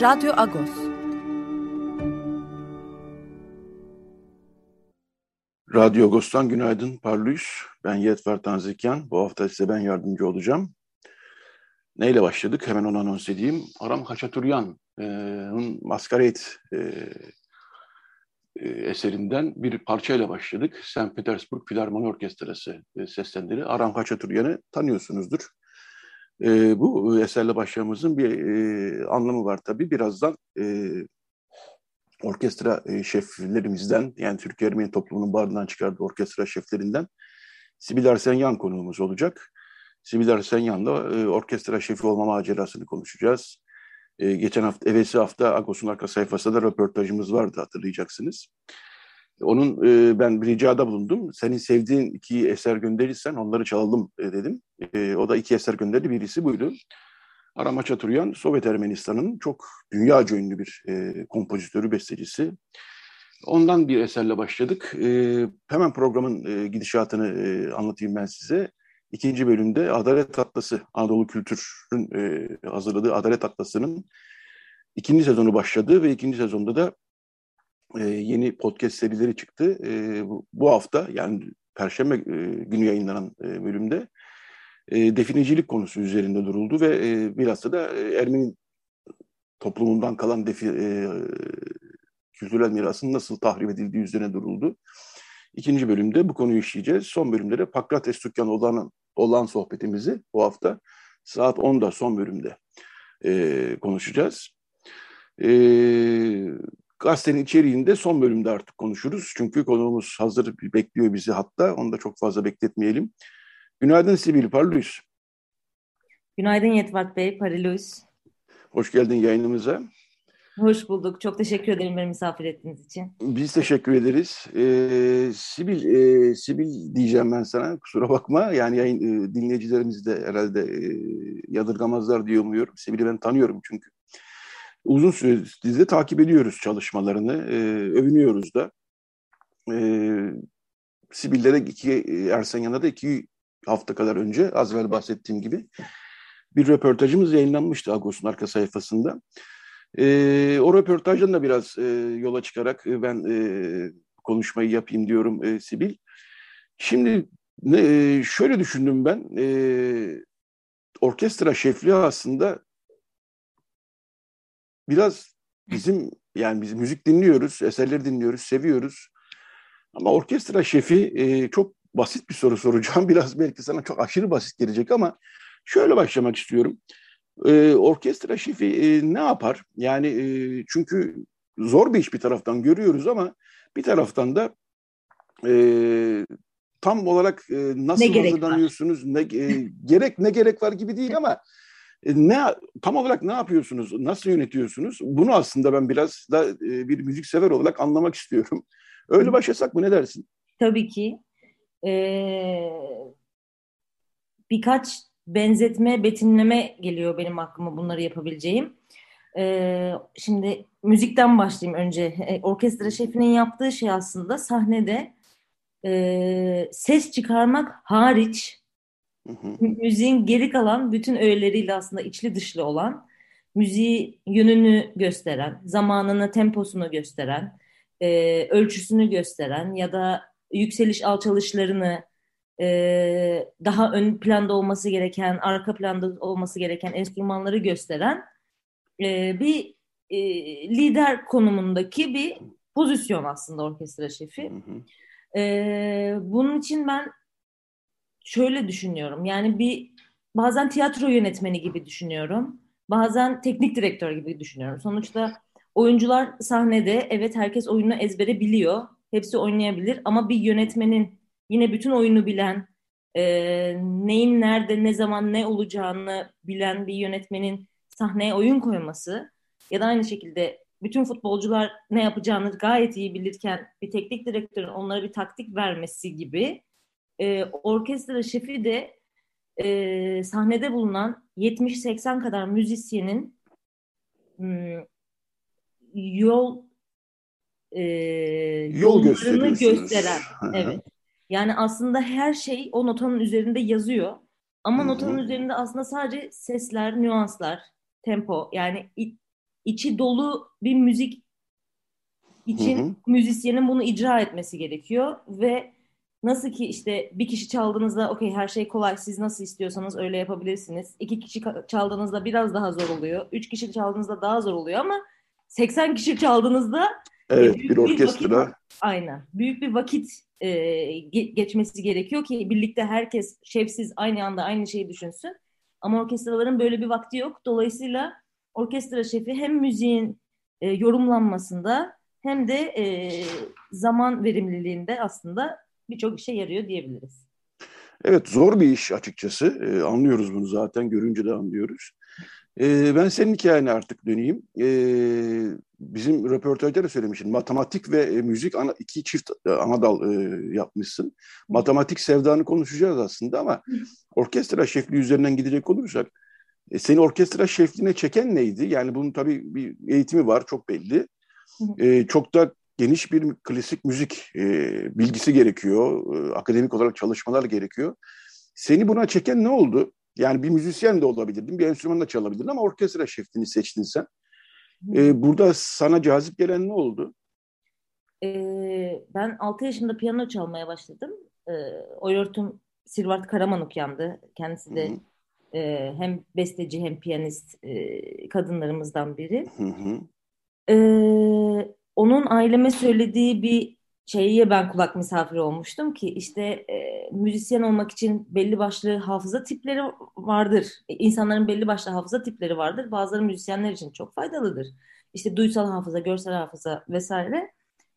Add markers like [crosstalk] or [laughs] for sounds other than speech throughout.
Radyo Agos. Radyo Agos'tan günaydın Parlus. Ben Yetver Tanzikyan. Bu hafta size ben yardımcı olacağım. Neyle başladık? Hemen onu anons edeyim. Aram Haçaturyan'ın Masquerade e, e, eserinden bir parçayla başladık. St. Petersburg Filarmoni Orkestrası e, seslendirdi. Aram Haçaturyan'ı tanıyorsunuzdur. E, bu eserle başlamamızın bir e, anlamı var tabii. Birazdan e, orkestra şeflerimizden, yani Türk Ermeni toplumunun bardından çıkardığı orkestra şeflerinden Sibil Arsenyan konuğumuz olacak. Sibil Arsenyan'la e, orkestra şefi olma macerasını konuşacağız. E, geçen hafta, evesi hafta Agos'un arka sayfasında da röportajımız vardı hatırlayacaksınız. Onun e, ben bir ricada bulundum. Senin sevdiğin iki eser gönderirsen onları çalalım e, dedim. E, o da iki eser gönderdi. Birisi buydu. Arama Çaturyan, Sovyet Ermenistan'ın çok dünyaca ünlü bir e, kompozitörü, bestecisi. Ondan bir eserle başladık. E, hemen programın e, gidişatını e, anlatayım ben size. İkinci bölümde Adalet Atlası, Anadolu Kültür'ün e, hazırladığı Adalet Atlası'nın ikinci sezonu başladı ve ikinci sezonda da e, yeni podcast serileri çıktı. E, bu, bu hafta yani Perşembe e, günü yayınlanan e, bölümde e, definicilik konusu üzerinde duruldu ve e, bilhassa da e, Ermeni toplumundan kalan defi, e, kültürel mirasın nasıl tahrip edildiği üzerine duruldu. İkinci bölümde bu konuyu işleyeceğiz. Son bölümde de Pakrates Tükkan olan, olan sohbetimizi bu hafta saat 10'da son bölümde e, konuşacağız. E, gazetenin içeriğinde son bölümde artık konuşuruz. Çünkü konuğumuz hazır bekliyor bizi hatta. Onu da çok fazla bekletmeyelim. Günaydın Sibil Parlus. Günaydın Yetvat Bey, Parlus. Hoş geldin yayınımıza. Hoş bulduk. Çok teşekkür ederim beni misafir ettiğiniz için. Biz teşekkür ederiz. Ee, Sibil, e, Sibil diyeceğim ben sana. Kusura bakma. Yani yayın, e, dinleyicilerimiz de herhalde e, yadırgamazlar diye umuyorum. Sibil'i ben tanıyorum çünkü. Uzun süredir takip ediyoruz çalışmalarını. E, övünüyoruz da. E, Sibillere iki, Ersen Yan'a da iki hafta kadar önce az evvel bahsettiğim gibi bir röportajımız yayınlanmıştı Agos'un arka sayfasında. E, o röportajdan da biraz e, yola çıkarak e, ben e, konuşmayı yapayım diyorum e, Sibil. Şimdi ne, e, şöyle düşündüm ben, e, orkestra şefliği aslında biraz bizim yani biz müzik dinliyoruz, eserleri dinliyoruz, seviyoruz. Ama orkestra şefi e, çok basit bir soru soracağım. [laughs] Biraz belki sana çok aşırı basit gelecek ama şöyle başlamak istiyorum. E, orkestra şefi e, ne yapar? Yani e, çünkü zor bir iş bir taraftan görüyoruz ama bir taraftan da e, tam olarak e, nasıl ne hazırlanıyorsunuz, ne e, gerek ne gerek var gibi değil ama ne tam olarak ne yapıyorsunuz, nasıl yönetiyorsunuz? Bunu aslında ben biraz da e, bir müzik sever olarak anlamak istiyorum. Öyle başlasak mı ne dersin? Tabii ki. Ee, birkaç benzetme, betimleme geliyor benim aklıma bunları yapabileceğim. Ee, şimdi müzikten başlayayım önce. E, orkestra şefinin yaptığı şey aslında sahnede e, ses çıkarmak hariç müziğin geri kalan bütün öğeleriyle aslında içli dışlı olan müziği yönünü gösteren, zamanını, temposunu gösteren, e, ölçüsünü gösteren ya da yükseliş alçalışlarını e, daha ön planda olması gereken, arka planda olması gereken enstrümanları gösteren e, bir e, lider konumundaki bir pozisyon aslında orkestra şefi. E, bunun için ben şöyle düşünüyorum. Yani bir bazen tiyatro yönetmeni gibi düşünüyorum. Bazen teknik direktör gibi düşünüyorum. Sonuçta oyuncular sahnede evet herkes oyunu ezbere biliyor. Hepsi oynayabilir ama bir yönetmenin yine bütün oyunu bilen e, neyin nerede, ne zaman, ne olacağını bilen bir yönetmenin sahneye oyun koyması ya da aynı şekilde bütün futbolcular ne yapacağını gayet iyi bilirken bir teknik direktörün onlara bir taktik vermesi gibi e, orkestra şefi de e, sahnede bulunan 70-80 kadar müzisyenin hmm, yol e, yol gösteren evet. Yani aslında her şey o notanın üzerinde yazıyor. Ama notanın üzerinde aslında sadece sesler, nüanslar, tempo yani içi dolu bir müzik için hı hı. müzisyenin bunu icra etmesi gerekiyor ve nasıl ki işte bir kişi çaldığınızda okey her şey kolay siz nasıl istiyorsanız öyle yapabilirsiniz. İki kişi çaldığınızda biraz daha zor oluyor. Üç kişi çaldığınızda daha zor oluyor ama 80 kişi çaldığınızda Evet bir orkestra. Bir vakit, aynen. Büyük bir vakit e, geçmesi gerekiyor ki birlikte herkes şefsiz aynı anda aynı şeyi düşünsün. Ama orkestraların böyle bir vakti yok. Dolayısıyla orkestra şefi hem müziğin e, yorumlanmasında hem de e, zaman verimliliğinde aslında birçok işe yarıyor diyebiliriz. Evet zor bir iş açıkçası. E, anlıyoruz bunu zaten görünce de anlıyoruz. E, ben senin hikayene artık döneyim. E, bizim röportajda da söylemişsin. Matematik ve e, müzik ana, iki çift e, ana dal e, yapmışsın. Matematik sevdanı konuşacağız aslında ama orkestra şefliği üzerinden gidecek olursak e, seni orkestra şefliğine çeken neydi? Yani bunun tabii bir eğitimi var çok belli. E, çok da geniş bir klasik müzik e, bilgisi gerekiyor. E, akademik olarak çalışmalar gerekiyor. Seni buna çeken ne oldu? Yani bir müzisyen de olabilirdin, bir enstrüman da çalabilirdin ama orkestra şefliğini seçtin sen. E, burada sana cazip gelen ne oldu? Ee, ben 6 yaşında piyano çalmaya başladım. Ee, Oyortum Silvart Karamanukyan'dı. Kendisi de e, hem besteci hem piyanist e, kadınlarımızdan biri. Hı hı. Ee, onun aileme söylediği bir şeye ben kulak misafiri olmuştum ki işte e, müzisyen olmak için belli başlı hafıza tipleri vardır. E, insanların belli başlı hafıza tipleri vardır. Bazıları müzisyenler için çok faydalıdır. İşte duysal hafıza, görsel hafıza vesaire.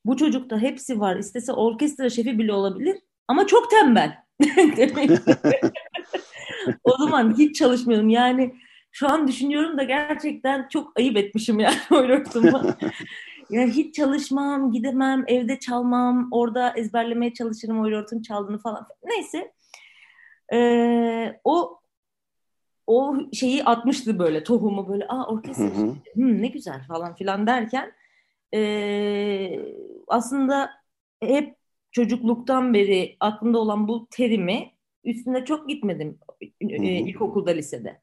Bu çocukta hepsi var. İstese orkestra şefi bile olabilir ama çok tembel. [laughs] o zaman hiç çalışmıyorum. Yani şu an düşünüyorum da gerçekten çok ayıp etmişim yani [laughs] öyle Yani hiç çalışmam, gidemem, evde çalmam, orada ezberlemeye çalışırım o örtün çaldığını falan. Neyse. Ee, o o şeyi atmıştı böyle tohumu böyle aa orkestra hı Hmm, ne güzel falan filan derken e, aslında hep çocukluktan beri aklımda olan bu terimi üstünde çok gitmedim e, ilkokulda lisede.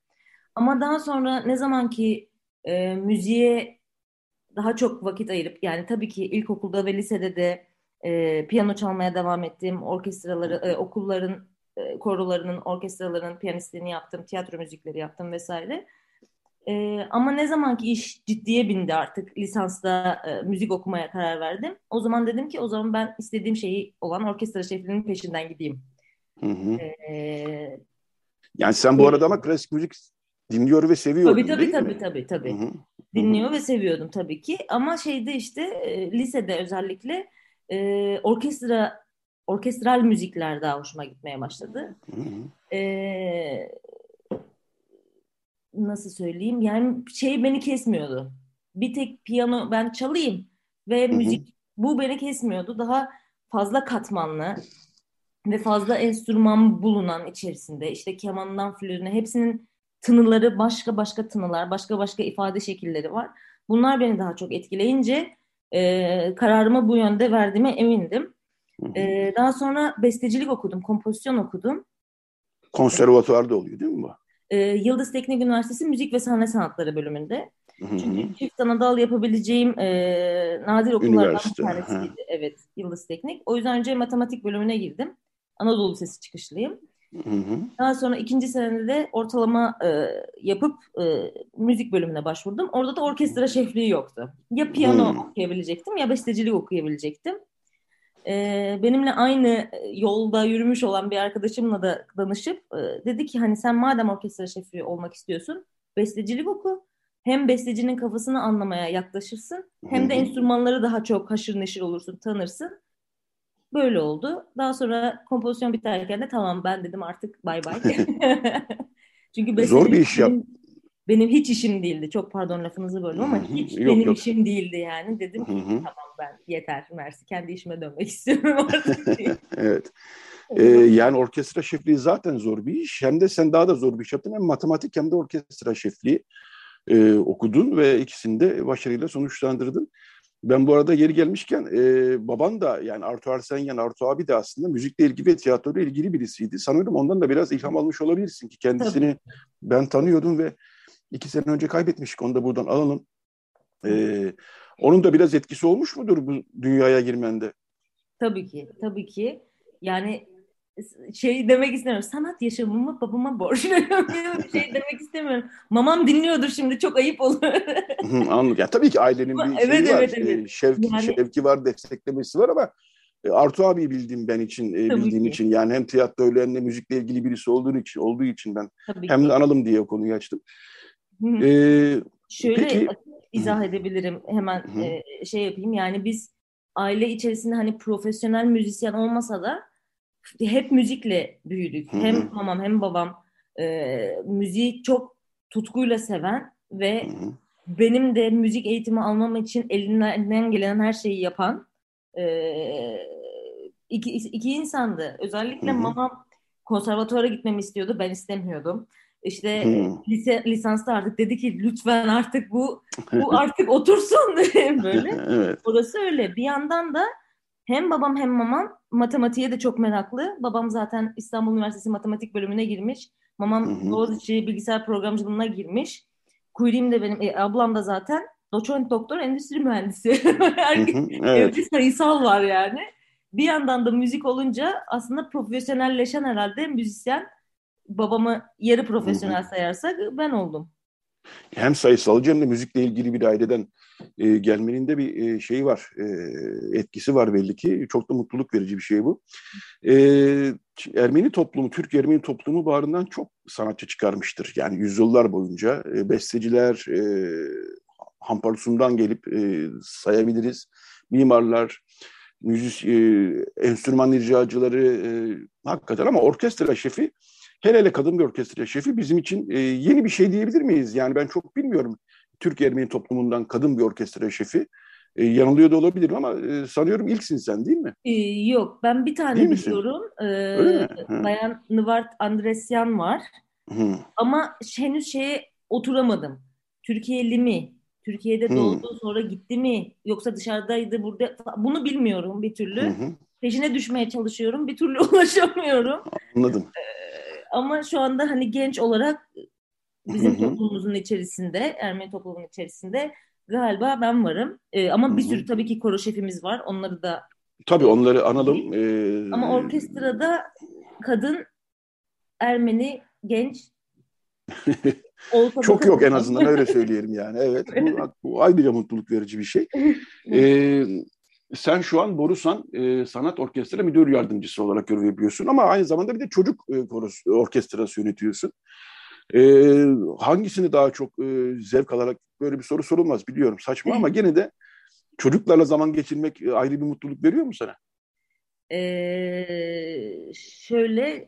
Ama daha sonra ne zaman ki e, müziğe daha çok vakit ayırıp yani tabii ki ilkokulda ve lisede de e, piyano çalmaya devam ettim. Orkestraları, e, okulların e, korolarının, orkestralarının piyanistliğini yaptım, tiyatro müzikleri yaptım vesaire. E, ama ne zaman ki iş ciddiye bindi artık lisansta e, müzik okumaya karar verdim. O zaman dedim ki o zaman ben istediğim şeyi olan orkestra şefliğinin peşinden gideyim. Hı hı. E, yani sen bu arada ama klasik müzik dinliyor ve seviyor. Tabii tabii tabii, tabii tabii tabii. Dinliyor ve seviyordum tabii ki. Ama şeyde işte e, lisede özellikle e, orkestra orkestral müzikler daha hoşuma gitmeye başladı. E, nasıl söyleyeyim? Yani şey beni kesmiyordu. Bir tek piyano ben çalayım ve müzik bu beni kesmiyordu. Daha fazla katmanlı ve fazla enstrüman bulunan içerisinde işte kemanından flütüne hepsinin tınıları başka başka tınılar, başka başka ifade şekilleri var. Bunlar beni daha çok etkileyince e, kararımı bu yönde verdiğime emindim. E, daha sonra bestecilik okudum, kompozisyon okudum. Konservatuvarda oluyor değil mi bu? E, Yıldız Teknik Üniversitesi Müzik ve Sahne Sanatları bölümünde. Çünkü çift ana dal yapabileceğim e, nadir okullardan bir tanesiydi. Evet, Yıldız Teknik. O yüzden önce matematik bölümüne girdim. Anadolu Sesi çıkışlıyım. Hı hı. Daha sonra ikinci senede de ortalama e, yapıp e, müzik bölümüne başvurdum. Orada da orkestra şefliği yoktu. Ya piyano hı. okuyabilecektim ya bestecilik okuyabilecektim. E, benimle aynı yolda yürümüş olan bir arkadaşımla da danışıp e, dedi ki hani sen madem orkestra şefi olmak istiyorsun bestecilik oku. Hem bestecinin kafasını anlamaya yaklaşırsın hem de enstrümanları daha çok haşır neşir olursun, tanırsın. Böyle oldu. Daha sonra kompozisyon biterken de tamam ben dedim artık bay bay. [laughs] Çünkü Zor bir iş yap. Benim, benim hiç işim değildi. Çok pardon lafınızı böldüm ama hiç yok, benim yok. işim değildi yani. Dedim ki tamam ben yeter Mersi kendi işime dönmek [laughs] istiyorum artık. [laughs] evet. Ee, yani orkestra şefliği zaten zor bir iş. Hem de sen daha da zor bir iş yaptın. Hem matematik hem de orkestra şefliği e, okudun ve ikisini de başarıyla sonuçlandırdın. Ben bu arada yeri gelmişken e, baban da yani Artu Arsenyen, Artu abi de aslında müzikle ilgili ve tiyatroyla ilgili birisiydi. Sanıyorum ondan da biraz ilham almış olabilirsin ki kendisini Tabii. ben tanıyordum ve iki sene önce kaybetmiştik. Onu da buradan alalım. E, onun da biraz etkisi olmuş mudur bu dünyaya girmende? Tabii ki, tabii ki. Yani şey demek istemiyorum. Sanat yaşamımı babama borçluyum [laughs] bir şey demek istemiyorum. Mamam dinliyordur şimdi çok ayıp olur. Anladım. Ya tabii ki ailenin bir evet, şeyi evet, var. Evet. Şevki, yani... şevki var, desteklemesi var ama e, Artu abi bildiğim ben için, e, tabii bildiğim ki. için yani hem tiyatroyla hem de müzikle ilgili birisi olduğu için olduğu için ben tabii hem de analım diye o konuyu açtım. ee, Şöyle peki... izah edebilirim hemen e, şey yapayım yani biz aile içerisinde hani profesyonel müzisyen olmasa da hep müzikle büyüdük. Hı-hı. Hem mamam hem babam e, müziği çok tutkuyla seven ve Hı-hı. benim de müzik eğitimi almam için elinden gelen her şeyi yapan e, iki, iki insandı. Özellikle Hı-hı. mamam konservatuvara gitmemi istiyordu. Ben istemiyordum. İşte hmm. lise, lisansta artık dedi ki lütfen artık bu bu [laughs] artık otursun [laughs] böyle. evet. Orası öyle. Bir yandan da hem babam hem mamam matematiğe de çok meraklı. Babam zaten İstanbul Üniversitesi matematik bölümüne girmiş. Mamam Boğaziçi bilgisayar programcılığına girmiş. Kuyruğum de benim, e, ablam da zaten doçent doktor endüstri mühendisi. [laughs] evet. Bir sayısal var yani. Bir yandan da müzik olunca aslında profesyonelleşen herhalde müzisyen babamı yarı profesyonel sayarsak ben oldum. Hem sayısalcı hem de müzikle ilgili bir aileden e, gelmenin de bir e, şeyi var, e, etkisi var belli ki. Çok da mutluluk verici bir şey bu. E, Ermeni toplumu, Türk Ermeni toplumu bağrından çok sanatçı çıkarmıştır. Yani yüzyıllar boyunca e, besteciler, e, Hamparsu'ndan gelip e, sayabiliriz. Mimarlar, müzik, e, enstrüman icracıları e, hakikaten ama orkestra şefi hele hele kadın bir orkestra şefi bizim için e, yeni bir şey diyebilir miyiz? Yani ben çok bilmiyorum. Türk Ermeni toplumundan kadın bir orkestra şefi. E, yanılıyor da olabilirim ama e, sanıyorum ilksin sen değil mi? E, yok ben bir tane değil biliyorum. E, Öyle mi? Bayan Nıvart Andresyan var. Hı. Ama henüz şeye oturamadım. Türkiye'li mi? Türkiye'de doğdu sonra gitti mi? Yoksa dışarıdaydı burada? Bunu bilmiyorum bir türlü. Hı hı. Peşine düşmeye çalışıyorum. Bir türlü [laughs] ulaşamıyorum. Anladım. E, ama şu anda hani genç olarak bizim toplumumuzun içerisinde, Ermeni toplumunun içerisinde galiba ben varım. Ee, ama bir sürü tabii ki koro şefimiz var. Onları da Tabii onları analım. Ee... Ama orkestrada kadın, Ermeni, genç [laughs] Çok yok en azından öyle söyleyelim yani. Evet bu, [laughs] bu ayrıca mutluluk verici bir şey. [laughs] ee, sen şu an Borusan e, Sanat Orkestra Müdür Yardımcısı olarak görev yapıyorsun ama aynı zamanda bir de çocuk e, korosu, orkestrası yönetiyorsun. E, hangisini daha çok e, zevk alarak böyle bir soru sorulmaz biliyorum saçma ama gene de çocuklarla zaman geçirmek e, ayrı bir mutluluk veriyor mu sana? Ee, şöyle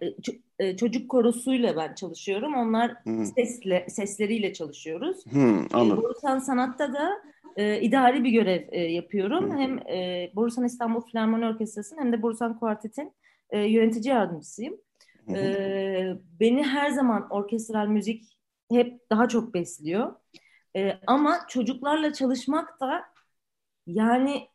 e, çocuk korosuyla ben çalışıyorum. Onlar hmm. sesle sesleriyle çalışıyoruz. Hmm, anladım. Borusan Sanat'ta da e, idari bir görev e, yapıyorum. Hem e, Borusan İstanbul Filarmoni Orkestrası'nın hem de Borusan Kuartet'in e, yönetici yardımcısıyım. E, beni her zaman orkestral müzik hep daha çok besliyor. E, ama çocuklarla çalışmak da yani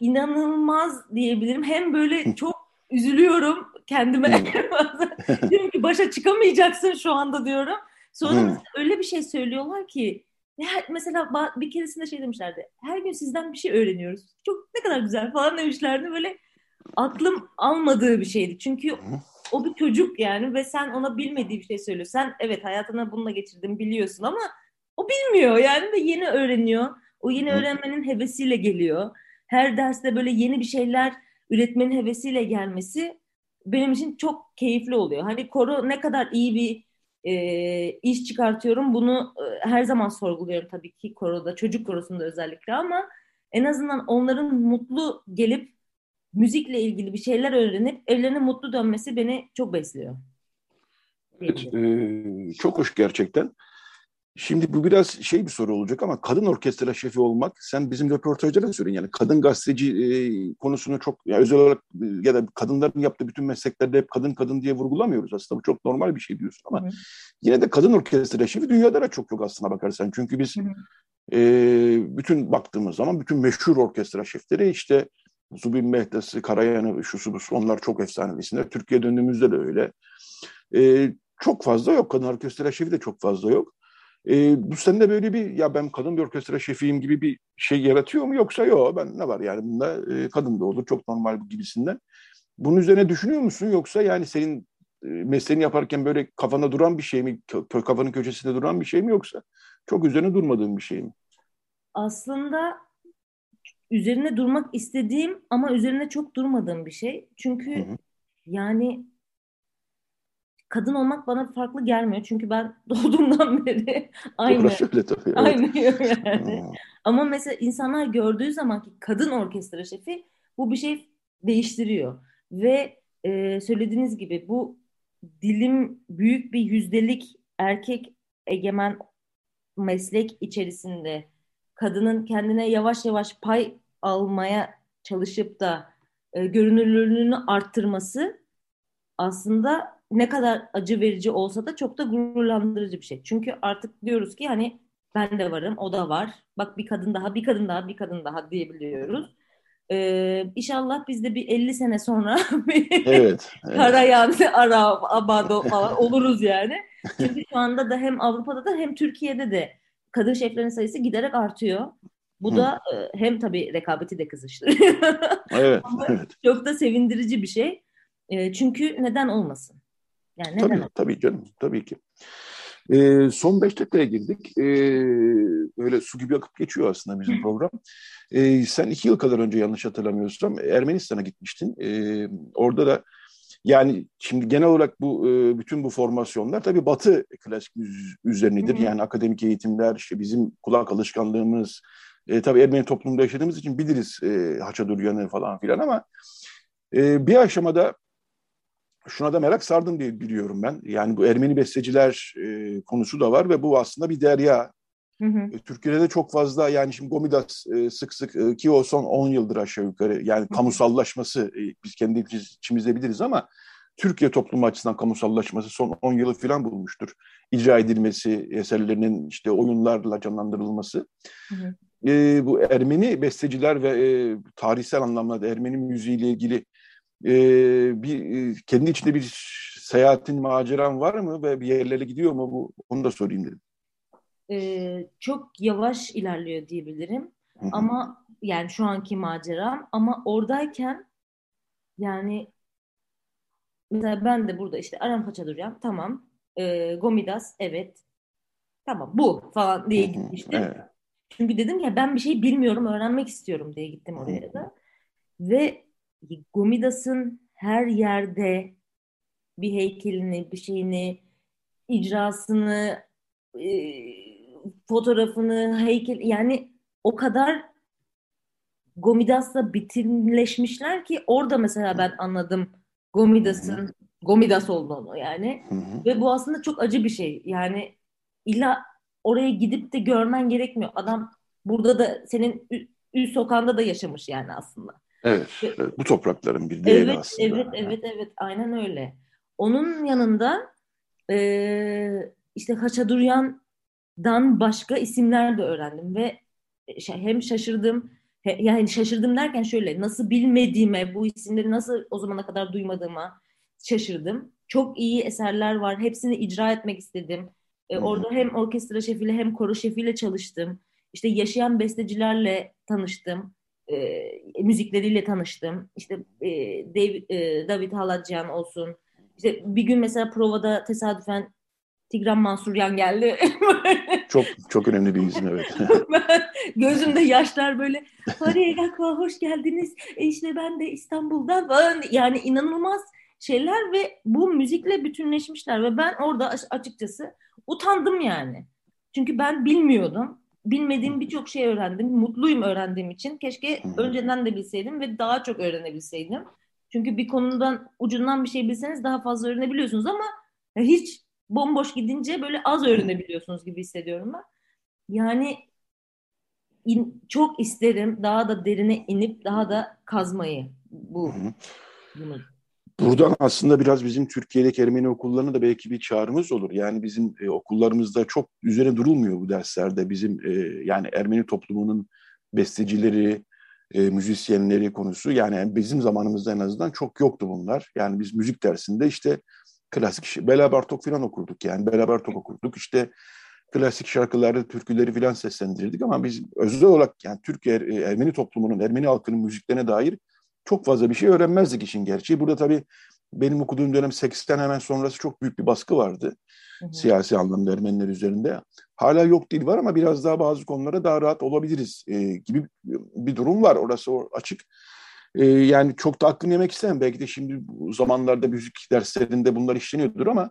inanılmaz diyebilirim. Hem böyle çok üzülüyorum kendime. [laughs] diyorum ki başa çıkamayacaksın şu anda diyorum. Sonra öyle bir şey söylüyorlar ki her, mesela bir keresinde şey demişlerdi. Her gün sizden bir şey öğreniyoruz. Çok ne kadar güzel falan demişlerdi. Böyle aklım almadığı bir şeydi. Çünkü o bir çocuk yani ve sen ona bilmediği bir şey söylüyorsun. Sen evet hayatına bununla geçirdin biliyorsun ama o bilmiyor yani ve yeni öğreniyor. O yeni öğrenmenin hevesiyle geliyor. Her derste böyle yeni bir şeyler üretmenin hevesiyle gelmesi benim için çok keyifli oluyor. Hani koro ne kadar iyi bir e, iş çıkartıyorum. Bunu e, her zaman sorguluyorum tabii ki koroda, çocuk korosunda özellikle ama en azından onların mutlu gelip müzikle ilgili bir şeyler öğrenip evlerine mutlu dönmesi beni çok besliyor. Evet, e, çok hoş gerçekten. Şimdi bu biraz şey bir soru olacak ama kadın orkestra şefi olmak, sen bizim röportajda da söyledin yani kadın gazeteci e, konusunu çok yani özel olarak e, ya da kadınların yaptığı bütün mesleklerde hep kadın kadın diye vurgulamıyoruz aslında. Bu çok normal bir şey diyorsun ama hı yine de kadın orkestra şefi dünyada da çok yok aslına bakarsan. Çünkü biz hı. E, bütün baktığımız zaman bütün meşhur orkestra şefleri işte Zubin Mehdesi, Karayan'ı, şusu busu onlar çok efsane isimler. Türkiye döndüğümüzde de öyle. E, çok fazla yok. Kadın orkestra şefi de çok fazla yok. E, bu sende böyle bir ya ben kadın bir orkestra şefiyim gibi bir şey yaratıyor mu yoksa yok ben ne var yani bunda e, kadın da olur çok normal gibisinden. Bunun üzerine düşünüyor musun yoksa yani senin e, mesleğini yaparken böyle kafanda duran bir şey mi kafanın köşesinde duran bir şey mi yoksa çok üzerine durmadığın bir şey mi? Aslında üzerine durmak istediğim ama üzerine çok durmadığım bir şey. Çünkü hı hı. yani kadın olmak bana farklı gelmiyor. Çünkü ben [laughs] doğduğumdan beri aynı. Orası öyle tabii. Evet. Aynı yani. Hmm. Ama mesela insanlar gördüğü zaman ki kadın orkestra şefi bu bir şey değiştiriyor. Ve e, söylediğiniz gibi bu dilim büyük bir yüzdelik erkek egemen meslek içerisinde kadının kendine yavaş yavaş pay almaya çalışıp da e, görünürlüğünü arttırması aslında ne kadar acı verici olsa da çok da gururlandırıcı bir şey. Çünkü artık diyoruz ki hani ben de varım, o da var. Bak bir kadın daha, bir kadın daha, bir kadın daha diyebiliyoruz. Ee, inşallah biz de bir 50 sene sonra [laughs] evet, [laughs] evet. Karayan, Arap, Abado falan oluruz yani. Çünkü şu anda da hem Avrupa'da da hem Türkiye'de de kadın şeflerin sayısı giderek artıyor. Bu Hı. da e, hem tabii rekabeti de kızıştırıyor. evet, [laughs] evet. Çok da sevindirici bir şey. Çünkü neden olmasın? Yani tabii, neden? tabii canım, tabii ki. E, son beş dakikaya girdik. E, böyle su gibi akıp geçiyor aslında bizim program. E, sen iki yıl kadar önce yanlış hatırlamıyorsam Ermenistan'a gitmiştin. E, orada da yani şimdi genel olarak bu e, bütün bu formasyonlar tabii Batı klasik üzerinedir. Yani akademik eğitimler, işte bizim kulak alışkanlığımız, e, tabii Ermeni toplumunda yaşadığımız için biliriz e, Haçaduryan'ı falan filan ama e, bir aşamada şuna da merak sardım diye biliyorum ben. Yani bu Ermeni besteciler e, konusu da var ve bu aslında bir derya. Hı hı. E, Türkiye'de de çok fazla yani şimdi Gomidas e, sık sık e, ki o son 10 yıldır aşağı yukarı yani hı hı. kamusallaşması e, biz kendi içimizde biliriz ama Türkiye toplumu açısından kamusallaşması son 10 yılı falan bulmuştur. İcra edilmesi, eserlerinin işte oyunlarla canlandırılması. Hı hı. E, bu Ermeni besteciler ve e, tarihsel anlamda Ermeni müziğiyle ilgili e, bir kendi içinde bir seyahatin, maceran var mı ve bir yerlere gidiyor mu bu? Onu da sorayım dedim. Ee, çok yavaş ilerliyor diyebilirim. Hı-hı. Ama yani şu anki maceram ama oradayken yani mesela ben de burada işte Aram Haçaduryan tamam e, Gomidas evet tamam bu falan diye gitmiştim. Evet. Çünkü dedim ya ben bir şey bilmiyorum öğrenmek istiyorum diye gittim oraya da. Ve Gomidas'ın her yerde bir heykelini, bir şeyini, icrasını, e, fotoğrafını, heykel yani o kadar Gomidas'la bitimleşmişler ki orada mesela ben anladım Gomidas'ın Gomidas olduğunu yani. Hı hı. Ve bu aslında çok acı bir şey. Yani illa oraya gidip de görmen gerekmiyor. Adam burada da senin ül sokağında da yaşamış yani aslında. Evet, evet bu toprakların bir değeri evet, aslında. Evet, evet, evet, aynen öyle. Onun yanında e, işte Haçaduryan'dan başka isimler de öğrendim ve hem şaşırdım, yani şaşırdım derken şöyle nasıl bilmediğime, bu isimleri nasıl o zamana kadar duymadığıma şaşırdım. Çok iyi eserler var, hepsini icra etmek istedim. E, orada hem orkestra şefiyle hem koro şefiyle çalıştım. İşte yaşayan bestecilerle tanıştım e, müzikleriyle tanıştım. İşte e, David, e, David Haladjian olsun. İşte bir gün mesela provada tesadüfen Tigran Mansuryan geldi. [laughs] çok çok önemli bir isim evet. [laughs] gözümde yaşlar böyle Fariye Gakva hoş geldiniz. E işte ben de İstanbul'dan falan yani inanılmaz şeyler ve bu müzikle bütünleşmişler ve ben orada açıkçası utandım yani. Çünkü ben bilmiyordum bilmediğim birçok şey öğrendim. Mutluyum öğrendiğim için. Keşke önceden de bilseydim ve daha çok öğrenebilseydim. Çünkü bir konudan ucundan bir şey bilseniz daha fazla öğrenebiliyorsunuz ama hiç bomboş gidince böyle az öğrenebiliyorsunuz gibi hissediyorum ben. Yani in, çok isterim daha da derine inip daha da kazmayı bu. Bunu. Buradan aslında biraz bizim Türkiye'deki Ermeni okullarına da belki bir çağrımız olur. Yani bizim e, okullarımızda çok üzerine durulmuyor bu derslerde. Bizim e, yani Ermeni toplumunun bestecileri, e, müzisyenleri konusu. Yani bizim zamanımızda en azından çok yoktu bunlar. Yani biz müzik dersinde işte klasik şey, Bela Bartok falan okurduk yani. Bela Bartok okurduk. İşte klasik şarkıları, türküleri falan seslendirirdik ama biz özel olarak yani Türkiye e, Ermeni toplumunun, Ermeni halkının müziklerine dair çok fazla bir şey öğrenmezdik işin gerçeği. Burada tabii benim okuduğum dönem 80 hemen sonrası çok büyük bir baskı vardı. Hı hı. Siyasi anlamda Ermeniler üzerinde. Hala yok değil var ama biraz daha bazı konulara daha rahat olabiliriz e, gibi bir durum var. Orası açık. E, yani çok da hakkını yemek istemem. Belki de şimdi bu zamanlarda müzik derslerinde bunlar işleniyordur ama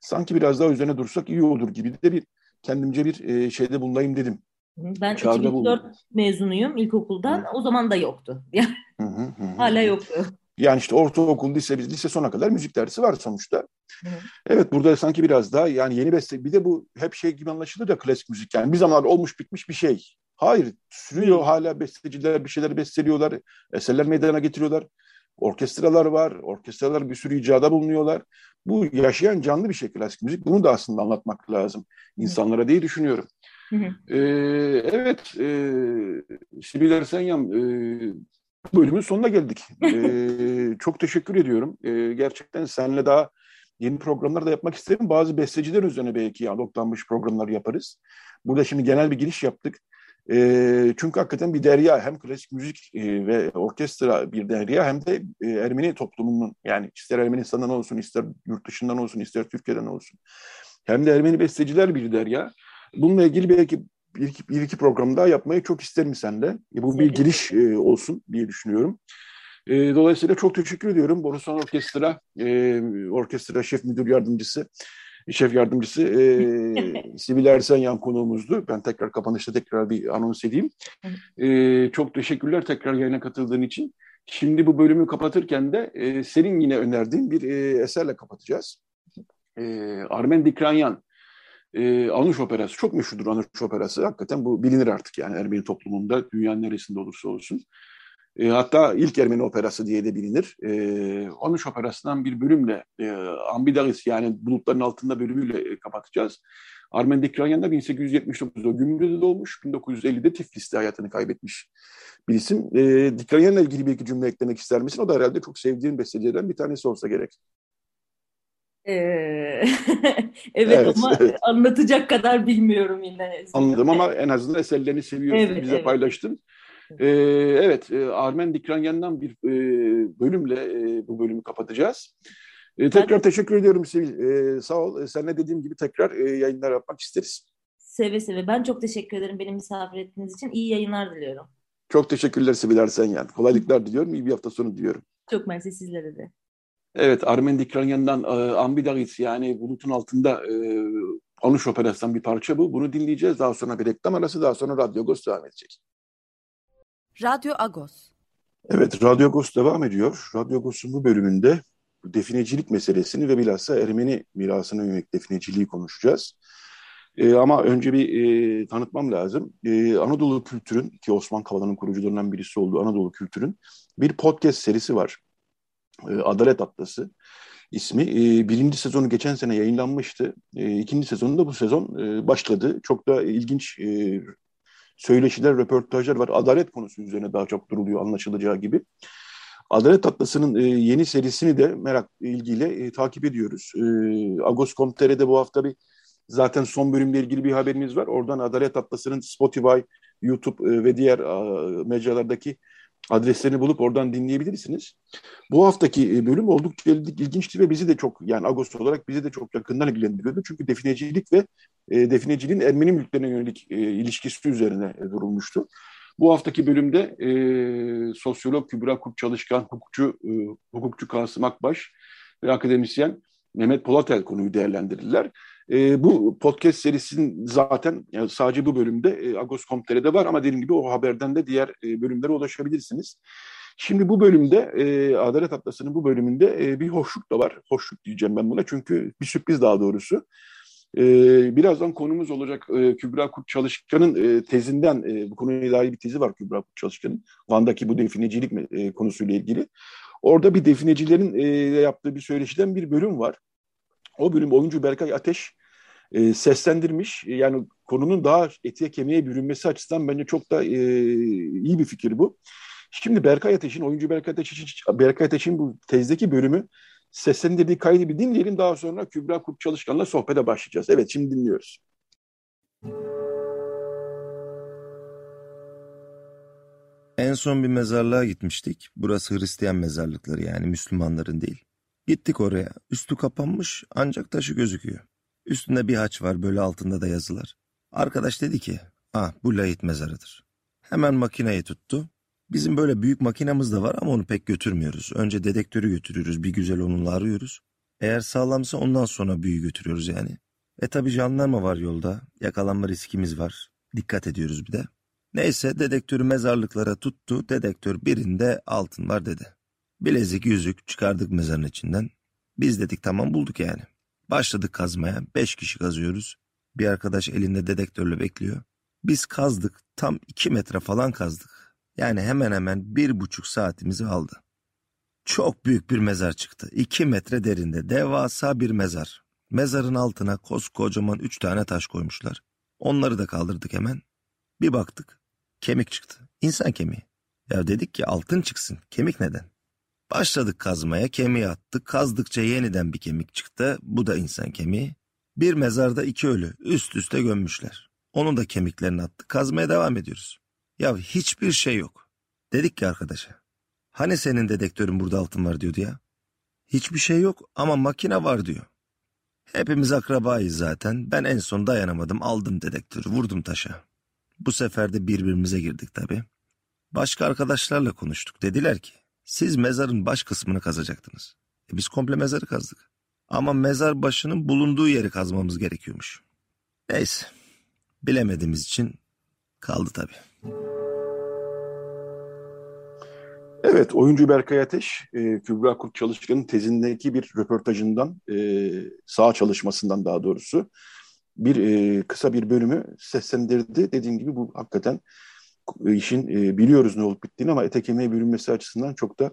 sanki biraz daha üzerine dursak iyi olur gibi de bir kendimce bir e, şeyde bulunayım dedim. Ben Çağrıda 2004 buldum. mezunuyum ilkokuldan. Hı. O zaman da yoktu. [laughs] hı hı, hı. Hala yoktu. Yani işte ortaokul, lise, biz lise sona kadar müzik dersi var sonuçta. Hı. Evet burada sanki biraz daha yani yeni beste bir de bu hep şey gibi anlaşılır da klasik müzik yani bir zamanlar olmuş bitmiş bir şey. Hayır sürüyor Hı. hala besteciler bir şeyler besteliyorlar, eserler meydana getiriyorlar. Orkestralar var, orkestralar bir sürü icada bulunuyorlar. Bu yaşayan canlı bir şey klasik müzik. Bunu da aslında anlatmak lazım insanlara diye düşünüyorum. Hı hı. Ee, evet, e, Sibil Ersenyam, e, bölümün sonuna geldik. [laughs] e, çok teşekkür ediyorum. E, gerçekten seninle daha yeni programlar da yapmak isterim. Bazı besteciler üzerine belki adoplanmış programlar yaparız. Burada şimdi genel bir giriş yaptık. E, çünkü hakikaten bir derya hem klasik müzik e, ve orkestra bir derya hem de e, Ermeni toplumunun yani ister Ermenistan'dan olsun ister yurt dışından olsun ister Türkiye'den olsun hem de Ermeni besteciler bir derya. Bununla ilgili belki bir iki, bir iki program daha yapmayı çok isterim sende. E, bu bir giriş e, olsun diye düşünüyorum. E, dolayısıyla çok teşekkür ediyorum. Borusan Orkestra, e, orkestra şef müdür yardımcısı, şef yardımcısı e, [laughs] Sibel Ersenyan konuğumuzdu. Ben tekrar kapanışta tekrar bir anons edeyim. E, çok teşekkürler tekrar yayına katıldığın için. Şimdi bu bölümü kapatırken de e, senin yine önerdiğin bir e, eserle kapatacağız. E, Armen Dikranyan e, Anuş Operası çok meşhurdur Anuş Operası. Hakikaten bu bilinir artık yani Ermeni toplumunda dünyanın neresinde olursa olsun. E, hatta ilk Ermeni operası diye de bilinir. E, Anuş Operası'ndan bir bölümle e, Ambidalis yani bulutların altında bölümüyle e, kapatacağız. Armen Dikranyan da 1879'da Gümrü'de doğmuş, 1950'de Tiflis'te hayatını kaybetmiş bir isim. E, Dikranyan'la ilgili bir iki cümle eklemek ister misin? O da herhalde çok sevdiğin bestecilerden bir tanesi olsa gerek. [laughs] Evet, evet ama evet. anlatacak kadar bilmiyorum yine. Anladım ama en azından eserlerini seviyorsun, evet, bize evet. paylaştın. Ee, evet, Armen Dikranyan'dan bir e, bölümle e, bu bölümü kapatacağız. E, tekrar ben... teşekkür ediyorum Sevil. E, sağ ol. E, seninle dediğim gibi tekrar e, yayınlar yapmak isteriz. Seve seve. Ben çok teşekkür ederim beni misafir ettiğiniz için. İyi yayınlar diliyorum. Çok teşekkürler Sevil Ersenyan. Kolaylıklar diliyorum. İyi bir hafta sonu diliyorum. Çok mersi sizlere de. Evet, Armen Dikranyan'dan e, Ambidaris yani bulutun altında e, Anuş Operası'ndan bir parça bu. Bunu dinleyeceğiz. Daha sonra bir reklam arası, daha sonra Radyo Agos devam edecek. Radyo Agos. Evet, Radyo Agos devam ediyor. Radyo Agos'un bu bölümünde definecilik meselesini ve bilhassa Ermeni mirasına yönelik defineciliği konuşacağız. E, ama önce bir e, tanıtmam lazım. E, Anadolu Kültür'ün, ki Osman Kavala'nın kurucularından birisi olduğu Anadolu Kültür'ün bir podcast serisi var. E, Adalet Atlası ismi. E, birinci sezonu geçen sene yayınlanmıştı. E, ikinci sezonu da bu sezon başladı. Çok da ilginç söyleşiler, röportajlar var. Adalet konusu üzerine daha çok duruluyor anlaşılacağı gibi. Adalet Atlası'nın yeni serisini de merak ilgiyle takip ediyoruz. Agos.com.tr'de bu hafta bir zaten son bölümle ilgili bir haberimiz var. Oradan Adalet Atlası'nın Spotify, YouTube ve diğer mecralardaki adreslerini bulup oradan dinleyebilirsiniz. Bu haftaki e, bölüm oldukça ilginçti ve bizi de çok yani Agos olarak bizi de çok yakından ilgilendiriyordu. Çünkü definecilik ve e, defineciliğin Ermeni mülklerine yönelik e, ilişkisi üzerine e, durulmuştu. Bu haftaki bölümde e, sosyolog Kübra Kurt Çalışkan, hukukçu, e, hukukçu Kasım Akbaş ve akademisyen Mehmet Polatel konuyu değerlendirirler. E, bu podcast serisinin zaten yani sadece bu bölümde e, Agos.com.tr'de var ama dediğim gibi o haberden de diğer e, bölümlere ulaşabilirsiniz. Şimdi bu bölümde e, Adalet Atlası'nın bu bölümünde e, bir hoşluk da var. Hoşluk diyeceğim ben buna çünkü bir sürpriz daha doğrusu. E, birazdan konumuz olacak e, Kübra Kurt Çalışkan'ın e, tezinden, e, bu konuyla dair bir tezi var Kübra Kurt Çalışkan'ın. Van'daki bu definecilik e, konusuyla ilgili. Orada bir definecilerin e, yaptığı bir söyleşiden bir bölüm var. O bölüm oyuncu Berkay Ateş e, seslendirmiş. Yani konunun daha etiye kemiğe bürünmesi açısından bence çok da e, iyi bir fikir bu. Şimdi Berkay Ateş'in, oyuncu Berkay Ateş'in, Berkay Ateş'in bu tezdeki bölümü seslendirdiği kaydı bir dinleyelim. Daha sonra Kübra Kurt Çalışkan'la sohbete başlayacağız. Evet şimdi dinliyoruz. En son bir mezarlığa gitmiştik. Burası Hristiyan mezarlıkları yani Müslümanların değil. Gittik oraya. Üstü kapanmış ancak taşı gözüküyor. Üstünde bir haç var böyle altında da yazılar. Arkadaş dedi ki ah bu layit mezarıdır. Hemen makineyi tuttu. Bizim böyle büyük makinamız da var ama onu pek götürmüyoruz. Önce dedektörü götürüyoruz bir güzel onunla arıyoruz. Eğer sağlamsa ondan sonra büyü götürüyoruz yani. E tabi jandarma var yolda. Yakalanma riskimiz var. Dikkat ediyoruz bir de. Neyse dedektörü mezarlıklara tuttu. Dedektör birinde altın var dedi. Bilezik yüzük çıkardık mezarın içinden. Biz dedik tamam bulduk yani. Başladık kazmaya. Beş kişi kazıyoruz. Bir arkadaş elinde dedektörle bekliyor. Biz kazdık. Tam iki metre falan kazdık. Yani hemen hemen bir buçuk saatimizi aldı. Çok büyük bir mezar çıktı. İki metre derinde devasa bir mezar. Mezarın altına koskocaman üç tane taş koymuşlar. Onları da kaldırdık hemen. Bir baktık. Kemik çıktı. İnsan kemiği. Ya dedik ki altın çıksın. Kemik neden? Başladık kazmaya, kemiği attık. Kazdıkça yeniden bir kemik çıktı. Bu da insan kemiği. Bir mezarda iki ölü üst üste gömmüşler. Onun da kemiklerini attık. Kazmaya devam ediyoruz. Ya hiçbir şey yok. Dedik ki arkadaşa. Hani senin dedektörün burada altın var diyordu ya. Hiçbir şey yok ama makine var diyor. Hepimiz akrabayız zaten. Ben en son dayanamadım aldım dedektörü vurdum taşa. Bu sefer de birbirimize girdik tabii. Başka arkadaşlarla konuştuk. Dediler ki siz mezarın baş kısmını kazacaktınız. E biz komple mezarı kazdık. Ama mezar başının bulunduğu yeri kazmamız gerekiyormuş. Neyse. Bilemediğimiz için kaldı tabii. Evet, oyuncu Berkay Ateş, e, Kübra Kurt Çalışkan'ın tezindeki bir röportajından, e, sağ çalışmasından daha doğrusu bir e, kısa bir bölümü seslendirdi. Dediğim gibi bu hakikaten işin e, biliyoruz ne olup bittiğini ama ete kemiğe bürünmesi açısından çok da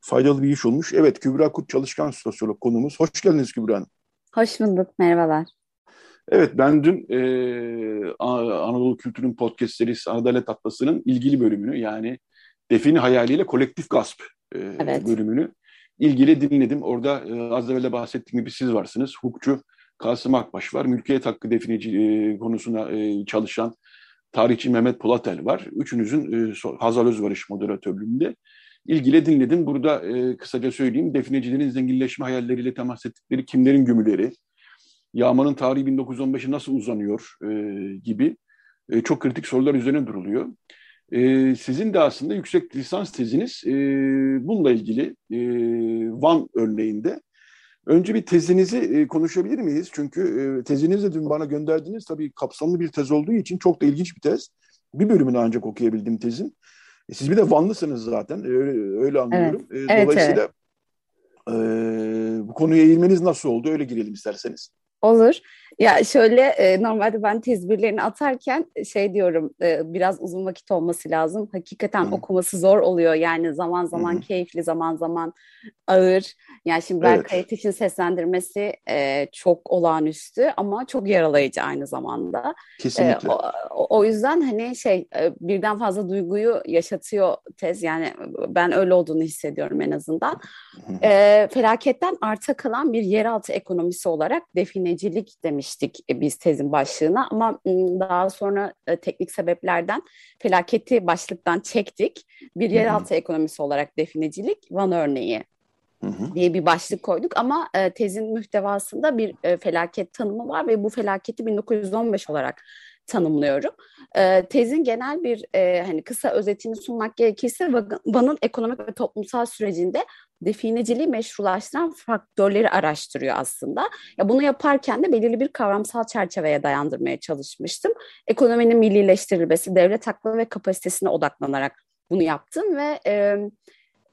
faydalı bir iş olmuş. Evet Kübra Kurt Çalışkan sosyolog konumuz. Hoş geldiniz Kübra Hanım. Hoş bulduk, merhabalar. Evet ben dün e, Anadolu Kültür'ün podcast serisi Adalet Atlası'nın ilgili bölümünü yani Defini Hayaliyle Kolektif Gasp e, evet. bölümünü ilgili dinledim. Orada e, az evvel de bahsettiğim gibi siz varsınız. Hukukçu Kasım Akbaş var. Mülkiyet hakkı definici e, konusuna e, çalışan tarihçi Mehmet Polatel var. Üçünüzün e, Hazal Özvarış moderatörlüğünde ilgili dinledim. Burada e, kısaca söyleyeyim. Definecilerin zenginleşme hayalleriyle temas ettikleri kimlerin gümüleri, yağmanın tarihi 1915'i nasıl uzanıyor e, gibi e, çok kritik sorular üzerine duruluyor. E, sizin de aslında yüksek lisans teziniz e, bununla ilgili e, Van örneğinde Önce bir tezinizi e, konuşabilir miyiz? Çünkü e, tezinizi dün bana gönderdiniz. Tabii kapsamlı bir tez olduğu için çok da ilginç bir tez. Bir bölümünü ancak okuyabildim tezin. E, siz bir de Vanlısınız zaten. Öyle, öyle anlıyorum. Evet, dolayısıyla evet. E, bu konuya eğilmeniz nasıl oldu? Öyle girelim isterseniz. Olur. Ya şöyle e, normalde ben tezbirlerini atarken şey diyorum e, biraz uzun vakit olması lazım. Hakikaten Hı. okuması zor oluyor. Yani zaman zaman Hı. keyifli, zaman zaman ağır. Yani şimdi Berkay evet. Ateş'in seslendirmesi e, çok olağanüstü ama çok yaralayıcı aynı zamada. Kesinlikle. E, o, o yüzden hani şey e, birden fazla duyguyu yaşatıyor tez. Yani ben öyle olduğunu hissediyorum en azından. E, felaketten arta kalan bir yeraltı ekonomisi olarak definecilik demiştik e, biz tezin başlığına ama daha sonra e, teknik sebeplerden felaketi başlıktan çektik. Bir yeraltı ekonomisi olarak definecilik Van örneği diye bir başlık koyduk ama e, tezin muhtevasında bir e, felaket tanımı var ve bu felaketi 1915 olarak tanımlıyorum. E, tezin genel bir e, hani kısa özetini sunmak gerekirse Van'ın ekonomik ve toplumsal sürecinde defineciliği meşrulaştıran faktörleri araştırıyor aslında. Ya bunu yaparken de belirli bir kavramsal çerçeveye dayandırmaya çalışmıştım. Ekonominin millileştirilmesi, devlet hakları ve kapasitesine odaklanarak bunu yaptım ve e,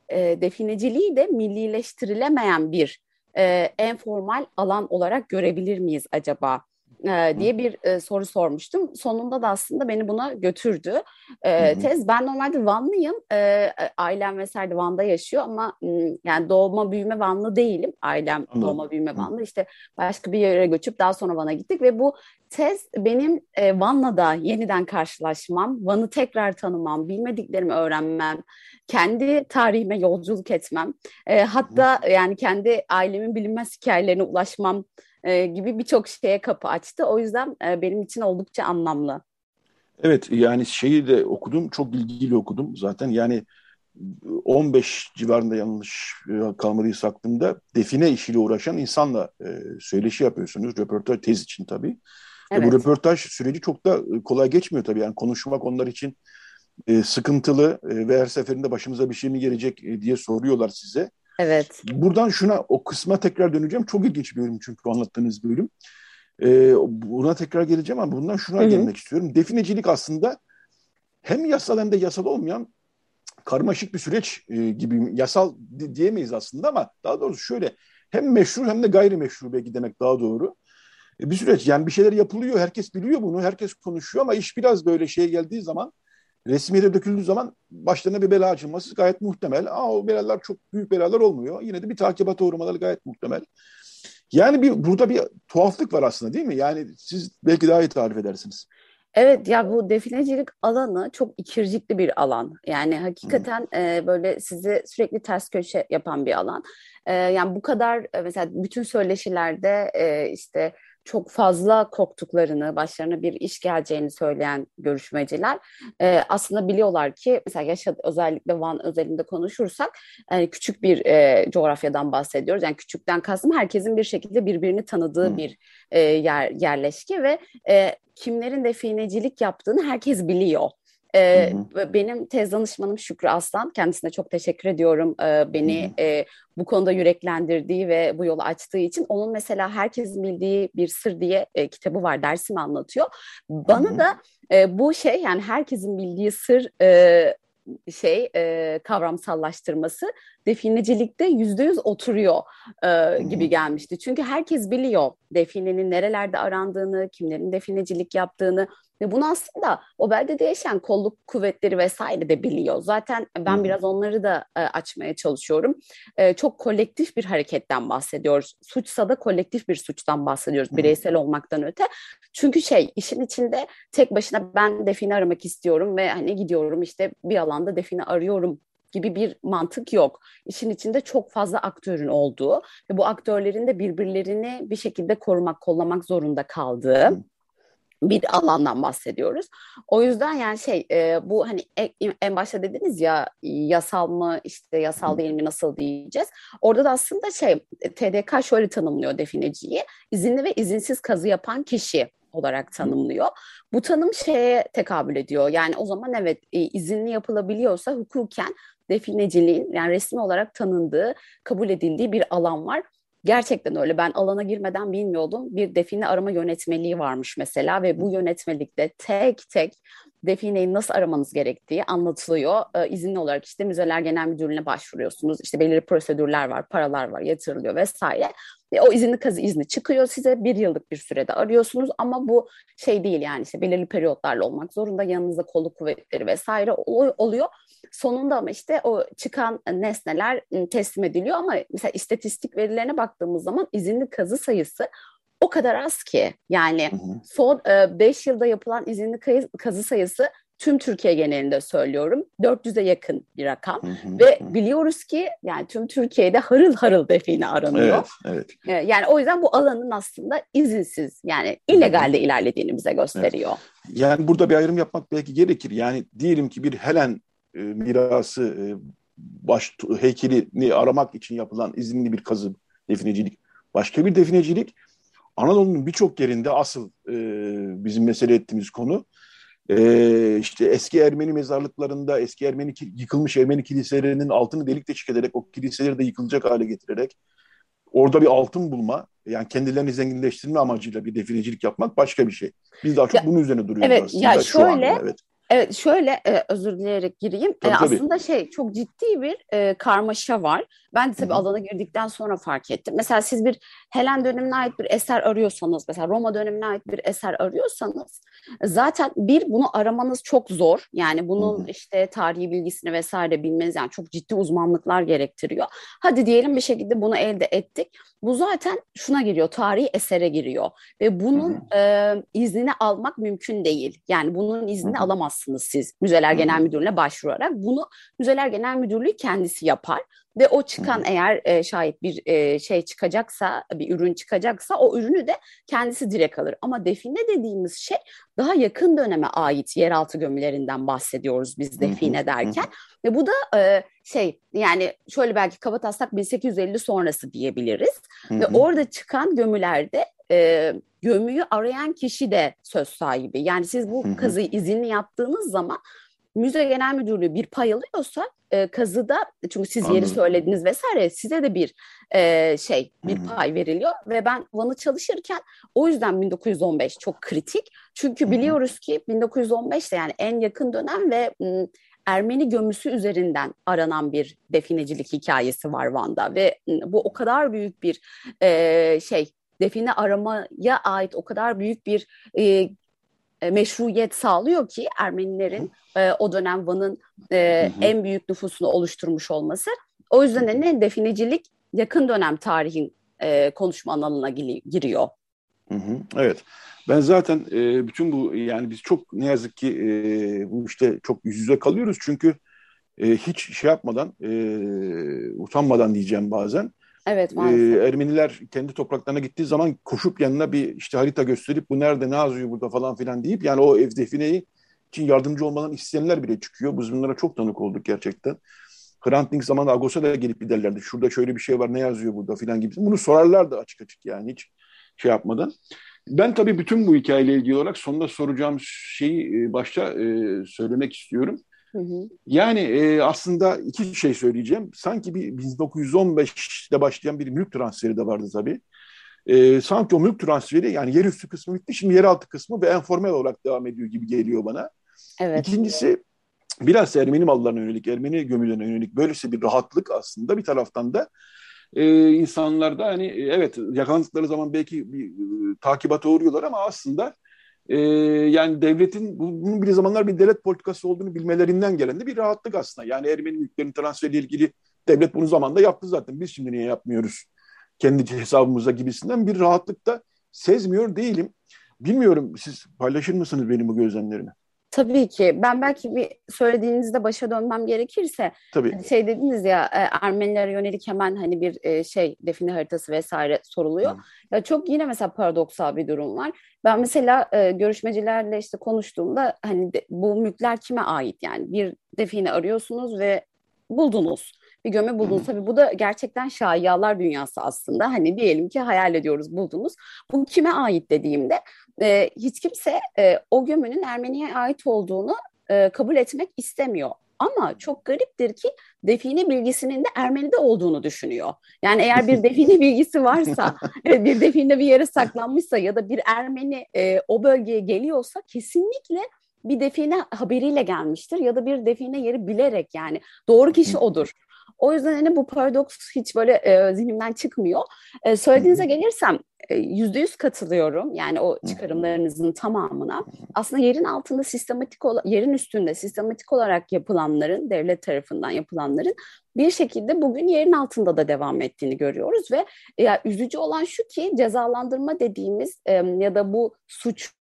e, defineciliği de millileştirilemeyen bir e, en formal alan olarak görebilir miyiz acaba diye bir soru sormuştum. Sonunda da aslında beni buna götürdü. Tez ben normalde Vanlıyım. E, ailem vesaire Van'da yaşıyor ama yani doğma büyüme Vanlı değilim. Ailem Anladım. doğma büyüme Vanlı. İşte başka bir yere göçüp daha sonra Van'a gittik ve bu tez benim e, Van'la da yeniden karşılaşmam, Van'ı tekrar tanımam, bilmediklerimi öğrenmem, kendi tarihime yolculuk etmem, e, hatta yani kendi ailemin bilinmez hikayelerine ulaşmam e, gibi birçok şeye kapı açtı. O yüzden e, benim için oldukça anlamlı. Evet yani şeyi de okudum çok ilgili okudum zaten yani 15 civarında yanlış e, kalmadıysa aklımda define işiyle uğraşan insanla e, söyleşi yapıyorsunuz. Röportaj tez için tabii. Evet. E, bu röportaj süreci çok da kolay geçmiyor tabii. Yani konuşmak onlar için e, sıkıntılı e, ve her seferinde başımıza bir şey mi gelecek e, diye soruyorlar size. Evet. Buradan şuna o kısma tekrar döneceğim. Çok ilginç bir bölüm çünkü anlattığınız bölüm. Ee, buna tekrar geleceğim ama bundan şuna Hı-hı. gelmek istiyorum. Definecilik aslında hem yasal hem de yasal olmayan karmaşık bir süreç e, gibi yasal diyemeyiz aslında ama daha doğrusu şöyle hem meşru hem de gayrimeşru belki demek daha doğru. E, bir süreç yani bir şeyler yapılıyor herkes biliyor bunu herkes konuşuyor ama iş biraz böyle şeye geldiği zaman resmiyete döküldüğü zaman başlarına bir bela açılması gayet muhtemel. Ama o belalar çok büyük belalar olmuyor. Yine de bir takibata uğramaları gayet muhtemel. Yani bir burada bir tuhaflık var aslında değil mi? Yani siz belki daha iyi tarif edersiniz. Evet ya bu definecilik alanı çok ikircikli bir alan. Yani hakikaten e, böyle sizi sürekli ters köşe yapan bir alan. E, yani bu kadar e, mesela bütün söyleşilerde e, işte çok fazla korktuklarını, başlarına bir iş geleceğini söyleyen görüşmeciler e, aslında biliyorlar ki mesela yaşadı özellikle Van özelinde konuşursak e, küçük bir e, coğrafyadan bahsediyoruz. Yani küçükten kastım herkesin bir şekilde birbirini tanıdığı hmm. bir e, yer yerleşke ve e, kimlerin definecilik yaptığını herkes biliyor. Ee, Benim tez danışmanım Şükrü Aslan. Kendisine çok teşekkür ediyorum. Ee, beni e, bu konuda yüreklendirdiği ve bu yolu açtığı için. Onun mesela herkesin bildiği bir sır diye e, kitabı var. Dersimi anlatıyor. Bana Hı-hı. da e, bu şey yani herkesin bildiği sır e, şey e, kavramsallaştırması definecilikte yüzde yüz oturuyor e, gibi gelmişti. Çünkü herkes biliyor definenin nerelerde arandığını, kimlerin definecilik yaptığını ve bunu aslında o beldede yaşayan kolluk kuvvetleri vesaire de biliyor. Zaten ben biraz onları da e, açmaya çalışıyorum. E, çok kolektif bir hareketten bahsediyoruz. Suçsa da kolektif bir suçtan bahsediyoruz. Bireysel olmaktan öte. Çünkü şey işin içinde tek başına ben define aramak istiyorum ve hani gidiyorum işte bir alanda define arıyorum gibi bir mantık yok. İşin içinde çok fazla aktörün olduğu ve bu aktörlerin de birbirlerini bir şekilde korumak, kollamak zorunda kaldığı bir alandan bahsediyoruz. O yüzden yani şey e, bu hani en, en başta dediniz ya yasal mı işte yasal değil mi nasıl diyeceğiz. Orada da aslında şey TDK şöyle tanımlıyor defineciyi. izinli ve izinsiz kazı yapan kişi olarak tanımlıyor. Bu tanım şeye tekabül ediyor. Yani o zaman evet e, izinli yapılabiliyorsa hukuken defineciliğin yani resmi olarak tanındığı, kabul edildiği bir alan var. Gerçekten öyle. Ben alana girmeden bilmiyordum. Bir define arama yönetmeliği varmış mesela ve bu yönetmelikte tek tek defineyi nasıl aramanız gerektiği anlatılıyor. Ee, izinli olarak işte Müzeler Genel Müdürlüğü'ne başvuruyorsunuz. İşte belirli prosedürler var, paralar var, yatırılıyor vesaire. Ve o izinli kazı izni çıkıyor size. Bir yıllık bir sürede arıyorsunuz ama bu şey değil yani işte belirli periyotlarla olmak zorunda. Yanınızda kolluk kuvvetleri vesaire oluyor. Sonunda ama işte o çıkan nesneler ıı, teslim ediliyor ama mesela istatistik verilerine baktığımız zaman izinli kazı sayısı o kadar az ki. Yani hı hı. son 5 e, yılda yapılan izinli kazı sayısı tüm Türkiye genelinde söylüyorum 400'e yakın bir rakam hı hı, ve hı. biliyoruz ki yani tüm Türkiye'de harıl harıl define aranıyor. Evet, evet. E, yani o yüzden bu alanın aslında izinsiz yani illegalde ilerlediğini bize gösteriyor. Evet. Yani burada bir ayrım yapmak belki gerekir. Yani diyelim ki bir Helen e, mirası e, baş heykelini aramak için yapılan izinli bir kazı definecilik. Başka bir definecilik Anadolu'nun birçok yerinde asıl e, bizim mesele ettiğimiz konu Ee, işte eski Ermeni mezarlıklarında eski Ermeni yıkılmış Ermeni kiliselerinin altını delik deşik ederek o kiliseleri de yıkılacak hale getirerek orada bir altın bulma yani kendilerini zenginleştirme amacıyla bir definecilik yapmak başka bir şey. Biz daha çok ya, bunun üzerine duruyoruz evet, aslında. Ya şöyle, anda, evet. Evet şöyle e, özür dileyerek gireyim. Tabii, e, aslında şey çok ciddi bir e, karmaşa var. Ben de tabii Hı-hı. alana girdikten sonra fark ettim. Mesela siz bir Helen dönemine ait bir eser arıyorsanız, mesela Roma dönemine ait bir eser arıyorsanız zaten bir bunu aramanız çok zor. Yani bunun Hı-hı. işte tarihi bilgisini vesaire bilmeniz yani çok ciddi uzmanlıklar gerektiriyor. Hadi diyelim bir şekilde bunu elde ettik. Bu zaten şuna giriyor, tarihi esere giriyor ve bunun e, iznini almak mümkün değil. Yani bunun iznini Hı-hı. Alamazsınız siz Müzeler. Genel Müdürlüğü'ne başvurarak. Bunu Müzeler Genel Müdürlüğü kendisi yapar ve o çıkan eğer e, şayet bir e, şey çıkacaksa, bir ürün çıkacaksa o ürünü de kendisi direkt alır. Ama define dediğimiz şey daha yakın döneme ait yeraltı gömülerinden bahsediyoruz biz define derken. Ve bu da e, şey yani şöyle belki kabataslak 1850 sonrası diyebiliriz. Ve orada çıkan gömülerde e, gömüyü arayan kişi de söz sahibi. Yani siz bu kazıyı izinli yaptığınız zaman müze genel müdürlüğü bir pay alıyorsa e, kazıda çünkü siz Anladım. yeri söylediniz vesaire size de bir e, şey bir pay veriliyor. Ve ben Van'ı çalışırken o yüzden 1915 çok kritik. Çünkü biliyoruz ki 1915'te yani en yakın dönem ve m, Ermeni gömüsü üzerinden aranan bir definecilik hikayesi var Van'da. Ve bu o kadar büyük bir e, şey define aramaya ait o kadar büyük bir e, meşruiyet sağlıyor ki Ermenilerin e, o dönem Van'ın e, en büyük nüfusunu oluşturmuş olması. O yüzden de ne definecilik yakın dönem tarihin e, konuşma alanına giriyor. Hı hı, evet. Ben zaten e, bütün bu yani biz çok ne yazık ki e, bu işte çok yüz yüze kalıyoruz çünkü e, hiç şey yapmadan e, utanmadan diyeceğim bazen Evet maalesef. Ee, Ermeniler kendi topraklarına gittiği zaman koşup yanına bir işte harita gösterip bu nerede ne yazıyor burada falan filan deyip yani o ev defineyi için yardımcı olmadan isteyenler bile çıkıyor. Biz bunlara çok tanık olduk gerçekten. Hrant Dink zamanında Agos'a da gelip giderlerdi. Şurada şöyle bir şey var ne yazıyor burada filan gibi. Bunu sorarlardı açık açık yani hiç şey yapmadan. Ben tabii bütün bu hikayeyle ilgili olarak sonunda soracağım şeyi e, başta e, söylemek istiyorum. Yani e, aslında iki şey söyleyeceğim. Sanki bir 1915'te başlayan bir mülk transferi de vardı tabii. E, sanki o mülk transferi yani yerüstü kısmı bitti. Şimdi yeraltı kısmı ve enformel olarak devam ediyor gibi geliyor bana. Evet. İkincisi biraz Ermeni mallarına yönelik, Ermeni gömülerine yönelik böylesi bir rahatlık aslında bir taraftan da e, insanlarda hani evet yakalandıkları zaman belki bir e, takibata uğruyorlar ama aslında e, yani devletin bunun bir zamanlar bir devlet politikası olduğunu bilmelerinden gelen de bir rahatlık aslında. Yani Ermeni mülklerin transferiyle ilgili devlet bunu zamanda yaptı zaten. Biz şimdi niye yapmıyoruz kendi hesabımıza gibisinden bir rahatlık da sezmiyor değilim. Bilmiyorum siz paylaşır mısınız benim bu gözlemlerimi? Tabii ki. Ben belki bir söylediğinizde başa dönmem gerekirse Tabii. Hani şey dediniz ya e, Ermenilere yönelik hemen hani bir e, şey define haritası vesaire soruluyor. Hı. Ya çok yine mesela paradoksal bir durum var. Ben mesela e, görüşmecilerle işte konuştuğumda hani bu mülkler kime ait yani bir define arıyorsunuz ve buldunuz bir gömme buldunuz. Tabii bu da gerçekten şayialar dünyası aslında. Hani diyelim ki hayal ediyoruz buldunuz. Bu kime ait dediğimde e, hiç kimse e, o gömünün Ermeniye ait olduğunu e, kabul etmek istemiyor. Ama çok gariptir ki define bilgisinin de Ermeni'de olduğunu düşünüyor. Yani eğer bir [laughs] define bilgisi varsa, bir define bir yere saklanmışsa ya da bir Ermeni e, o bölgeye geliyorsa kesinlikle bir define haberiyle gelmiştir ya da bir define yeri bilerek yani doğru kişi [laughs] odur. O yüzden hani bu paradoks hiç böyle e, zihnimden çıkmıyor. E, söylediğinize gelirsem e, yüzde yüz katılıyorum. Yani o çıkarımlarınızın tamamına. Aslında yerin altında sistematik yerin üstünde sistematik olarak yapılanların devlet tarafından yapılanların bir şekilde bugün yerin altında da devam ettiğini görüyoruz ve ya üzücü olan şu ki cezalandırma dediğimiz e, ya da bu suçun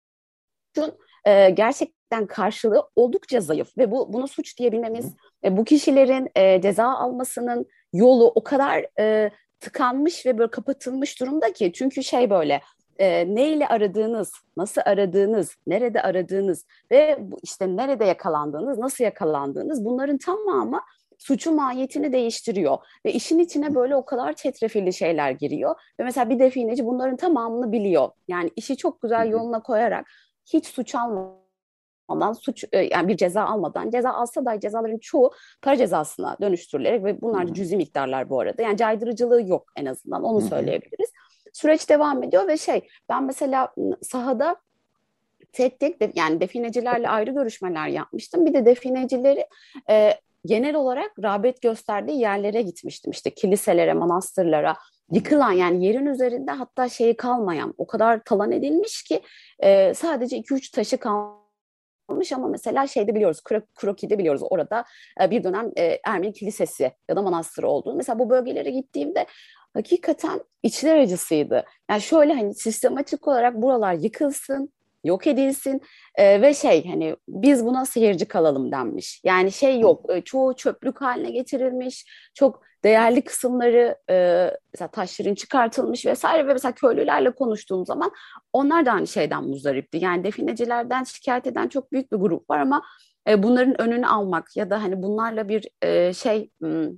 e, gerçekten karşılığı oldukça zayıf ve bu bunu suç diyebilmemiz e, bu kişilerin e, ceza almasının yolu o kadar e, tıkanmış ve böyle kapatılmış durumda ki çünkü şey böyle e, neyle aradığınız, nasıl aradığınız, nerede aradığınız ve bu işte nerede yakalandığınız, nasıl yakalandığınız bunların tamamı suçun mahiyetini değiştiriyor. Ve işin içine böyle o kadar çetrefilli şeyler giriyor. Ve mesela bir defineci bunların tamamını biliyor. Yani işi çok güzel yoluna koyarak hiç suç almadan suç e, yani bir ceza almadan ceza alsa da cezaların çoğu para cezasına dönüştürülerek ve bunlar da cüzi miktarlar bu arada. Yani caydırıcılığı yok en azından onu söyleyebiliriz. Süreç devam ediyor ve şey ben mesela sahada tek tek de, yani definecilerle ayrı görüşmeler yapmıştım. Bir de definecileri e, genel olarak rağbet gösterdiği yerlere gitmiştim. İşte kiliselere, manastırlara, yıkılan yani yerin üzerinde hatta şeyi kalmayan o kadar talan edilmiş ki e, sadece 2-3 taşı kalmış ama mesela şeyde biliyoruz Kroki'de biliyoruz orada e, bir dönem e, Ermeni kilisesi ya da manastırı olduğunu. Mesela bu bölgelere gittiğimde hakikaten içler acısıydı. Yani şöyle hani sistematik olarak buralar yıkılsın, yok edilsin e, ve şey hani biz buna seyirci kalalım denmiş. Yani şey yok e, çoğu çöplük haline getirilmiş çok değerli kısımları e, mesela taşların çıkartılmış vesaire ve mesela köylülerle konuştuğum zaman onlar da aynı şeyden muzdaripti. Yani definecilerden şikayet eden çok büyük bir grup var ama e, bunların önünü almak ya da hani bunlarla bir e, şey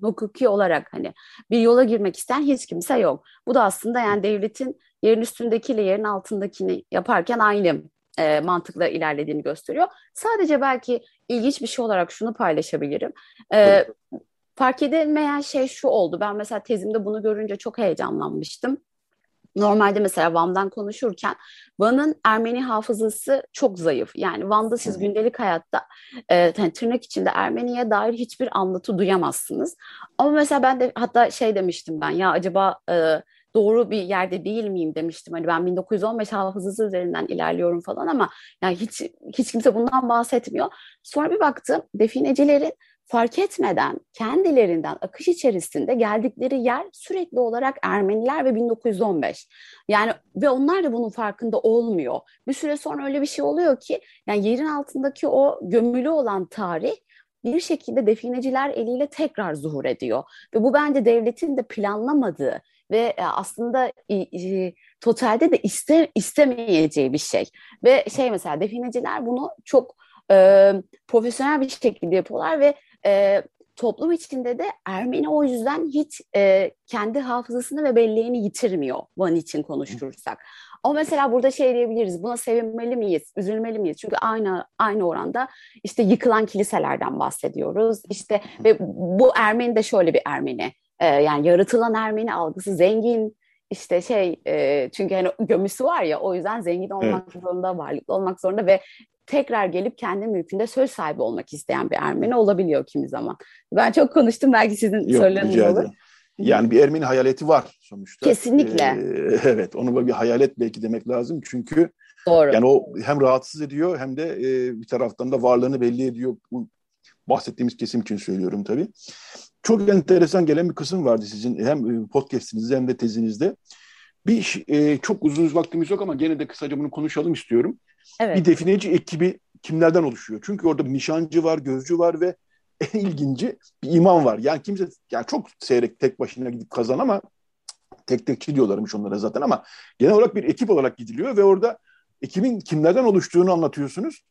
hukuki olarak hani bir yola girmek isteyen hiç kimse yok. Bu da aslında yani devletin yerin üstündekiyle yerin altındakini yaparken aynı e, mantıkla ilerlediğini gösteriyor. Sadece belki ilginç bir şey olarak şunu paylaşabilirim. E, fark edilmeyen şey şu oldu. Ben mesela tezimde bunu görünce çok heyecanlanmıştım. Normalde mesela Van'dan konuşurken Van'ın Ermeni hafızası çok zayıf. Yani Van'da siz gündelik hayatta e, yani tırnak içinde Ermeniye dair hiçbir anlatı duyamazsınız. Ama mesela ben de hatta şey demiştim ben ya acaba e, doğru bir yerde değil miyim demiştim. Hani ben 1915 hafızası üzerinden ilerliyorum falan ama yani hiç hiç kimse bundan bahsetmiyor. Sonra bir baktım definecilerin fark etmeden kendilerinden akış içerisinde geldikleri yer sürekli olarak Ermeniler ve 1915. Yani ve onlar da bunun farkında olmuyor. Bir süre sonra öyle bir şey oluyor ki yani yerin altındaki o gömülü olan tarih bir şekilde defineciler eliyle tekrar zuhur ediyor. Ve bu bence devletin de planlamadığı ve e, aslında totalde de iste, istemeyeceği bir şey. Ve şey mesela defineciler bunu çok e, profesyonel bir şekilde yapıyorlar ve e, toplum içinde de Ermeni o yüzden hiç e, kendi hafızasını ve belleğini yitirmiyor Van için konuşursak. Ama mesela burada şey diyebiliriz, buna sevinmeli miyiz, üzülmeli miyiz? Çünkü aynı aynı oranda işte yıkılan kiliselerden bahsediyoruz. İşte ve bu Ermeni de şöyle bir Ermeni. E, yani yaratılan Ermeni algısı zengin, işte şey e, çünkü hani gömüsü var ya o yüzden zengin olmak evet. zorunda, varlıklı olmak zorunda ve tekrar gelip kendi mülkünde söz sahibi olmak isteyen bir Ermeni olabiliyor kimi zaman. Ben çok konuştum belki sizin sorularınız olur. Yani bir Ermeni hayaleti var sonuçta. Kesinlikle. Ee, [laughs] evet onu böyle bir hayalet belki demek lazım çünkü Doğru. yani o hem rahatsız ediyor hem de e, bir taraftan da varlığını belli ediyor. Bu bahsettiğimiz kesim için söylüyorum tabii. Çok enteresan gelen bir kısım vardı sizin hem podcastinizde hem de tezinizde. Bir e, çok uzun vaktimiz yok ama gene de kısaca bunu konuşalım istiyorum. Evet. Bir defineci ekibi kimlerden oluşuyor? Çünkü orada bir nişancı var, gözcü var ve [laughs] en ilginci bir imam var. Yani kimse yani çok seyrek tek başına gidip kazan ama tek tekçi diyorlarmış onlara zaten ama genel olarak bir ekip olarak gidiliyor ve orada ekibin kimlerden oluştuğunu anlatıyorsunuz.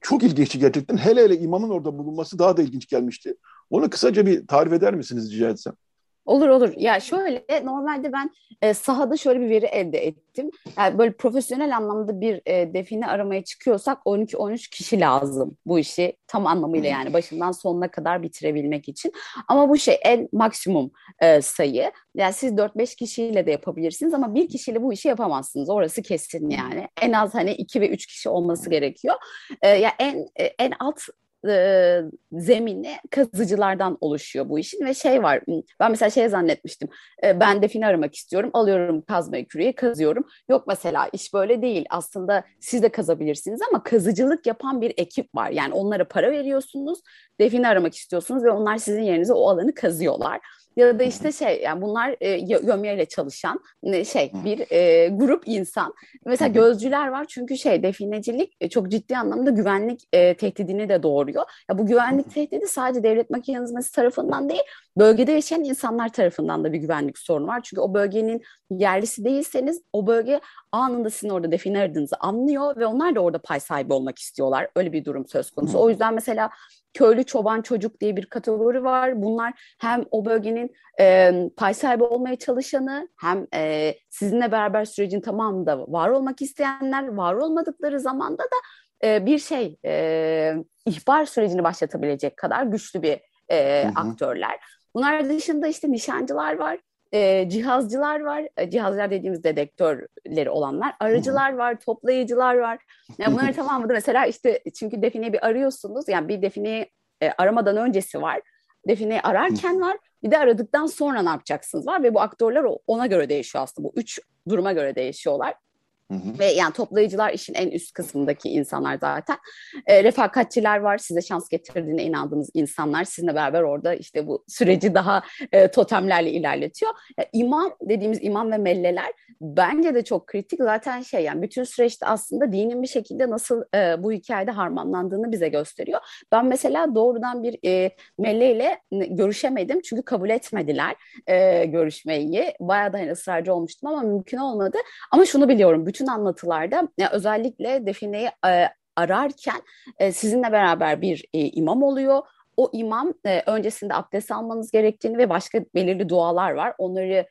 Çok ilginçti gerçekten. Hele hele imamın orada bulunması daha da ilginç gelmişti. Onu kısaca bir tarif eder misiniz rica etsem? Olur olur. Ya şöyle normalde ben e, sahada şöyle bir veri elde ettim. Yani böyle profesyonel anlamda bir e, define aramaya çıkıyorsak 12-13 kişi lazım bu işi tam anlamıyla yani başından sonuna kadar bitirebilmek için. Ama bu şey en maksimum e, sayı. Yani siz 4-5 kişiyle de yapabilirsiniz ama bir kişiyle bu işi yapamazsınız. Orası kesin yani. En az hani 2 ve 3 kişi olması gerekiyor. E, ya yani en e, en alt e, zemini kazıcılardan oluşuyor bu işin ve şey var ben mesela şey zannetmiştim e, ben define aramak istiyorum alıyorum kazma küreği kazıyorum. Yok mesela iş böyle değil aslında siz de kazabilirsiniz ama kazıcılık yapan bir ekip var. Yani onlara para veriyorsunuz define aramak istiyorsunuz ve onlar sizin yerinize o alanı kazıyorlar ya da işte şey yani bunlar e, gömyeyle çalışan şey bir e, grup insan. Mesela gözcüler var çünkü şey definecilik e, çok ciddi anlamda güvenlik e, tehdidini de doğuruyor. Ya bu güvenlik tehdidi sadece devlet mekanizması tarafından değil bölgede yaşayan insanlar tarafından da bir güvenlik sorunu var. Çünkü o bölgenin yerlisi değilseniz o bölge anında sizin orada define aradığınızı anlıyor ve onlar da orada pay sahibi olmak istiyorlar. Öyle bir durum söz konusu. O yüzden mesela köylü çoban çocuk diye bir kategori var. Bunlar hem o bölgenin e, pay sahibi olmaya çalışanı hem e, sizinle beraber sürecin tamamında var olmak isteyenler, var olmadıkları zamanda da e, bir şey e, ihbar sürecini başlatabilecek kadar güçlü bir e, aktörler. Bunlar dışında işte nişancılar var, e, cihazcılar var. E, cihazcılar dediğimiz dedektörleri olanlar. Arıcılar var, toplayıcılar var. Yani bunların [laughs] tamamı da mesela işte çünkü defineyi bir arıyorsunuz. Yani bir defineyi e, aramadan öncesi var. Defineyi ararken var. Bir de aradıktan sonra ne yapacaksınız var ve bu aktörler ona göre değişiyor aslında. Bu üç duruma göre değişiyorlar. Ve yani toplayıcılar işin en üst kısmındaki insanlar zaten. E, refakatçiler var, size şans getirdiğine inandığınız insanlar. Sizinle beraber orada işte bu süreci daha e, totemlerle ilerletiyor. Yani imam dediğimiz imam ve melleler bence de çok kritik. Zaten şey yani bütün süreçte aslında dinin bir şekilde nasıl e, bu hikayede harmanlandığını bize gösteriyor. Ben mesela doğrudan bir e, melleyle görüşemedim çünkü kabul etmediler e, görüşmeyi. Bayağı da hani ısrarcı olmuştum ama mümkün olmadı. Ama şunu biliyorum bütün anlatılarda ya özellikle defineyi e, ararken e, sizinle beraber bir e, imam oluyor. O imam öncesinde abdest almanız gerektiğini ve başka belirli dualar var. Onları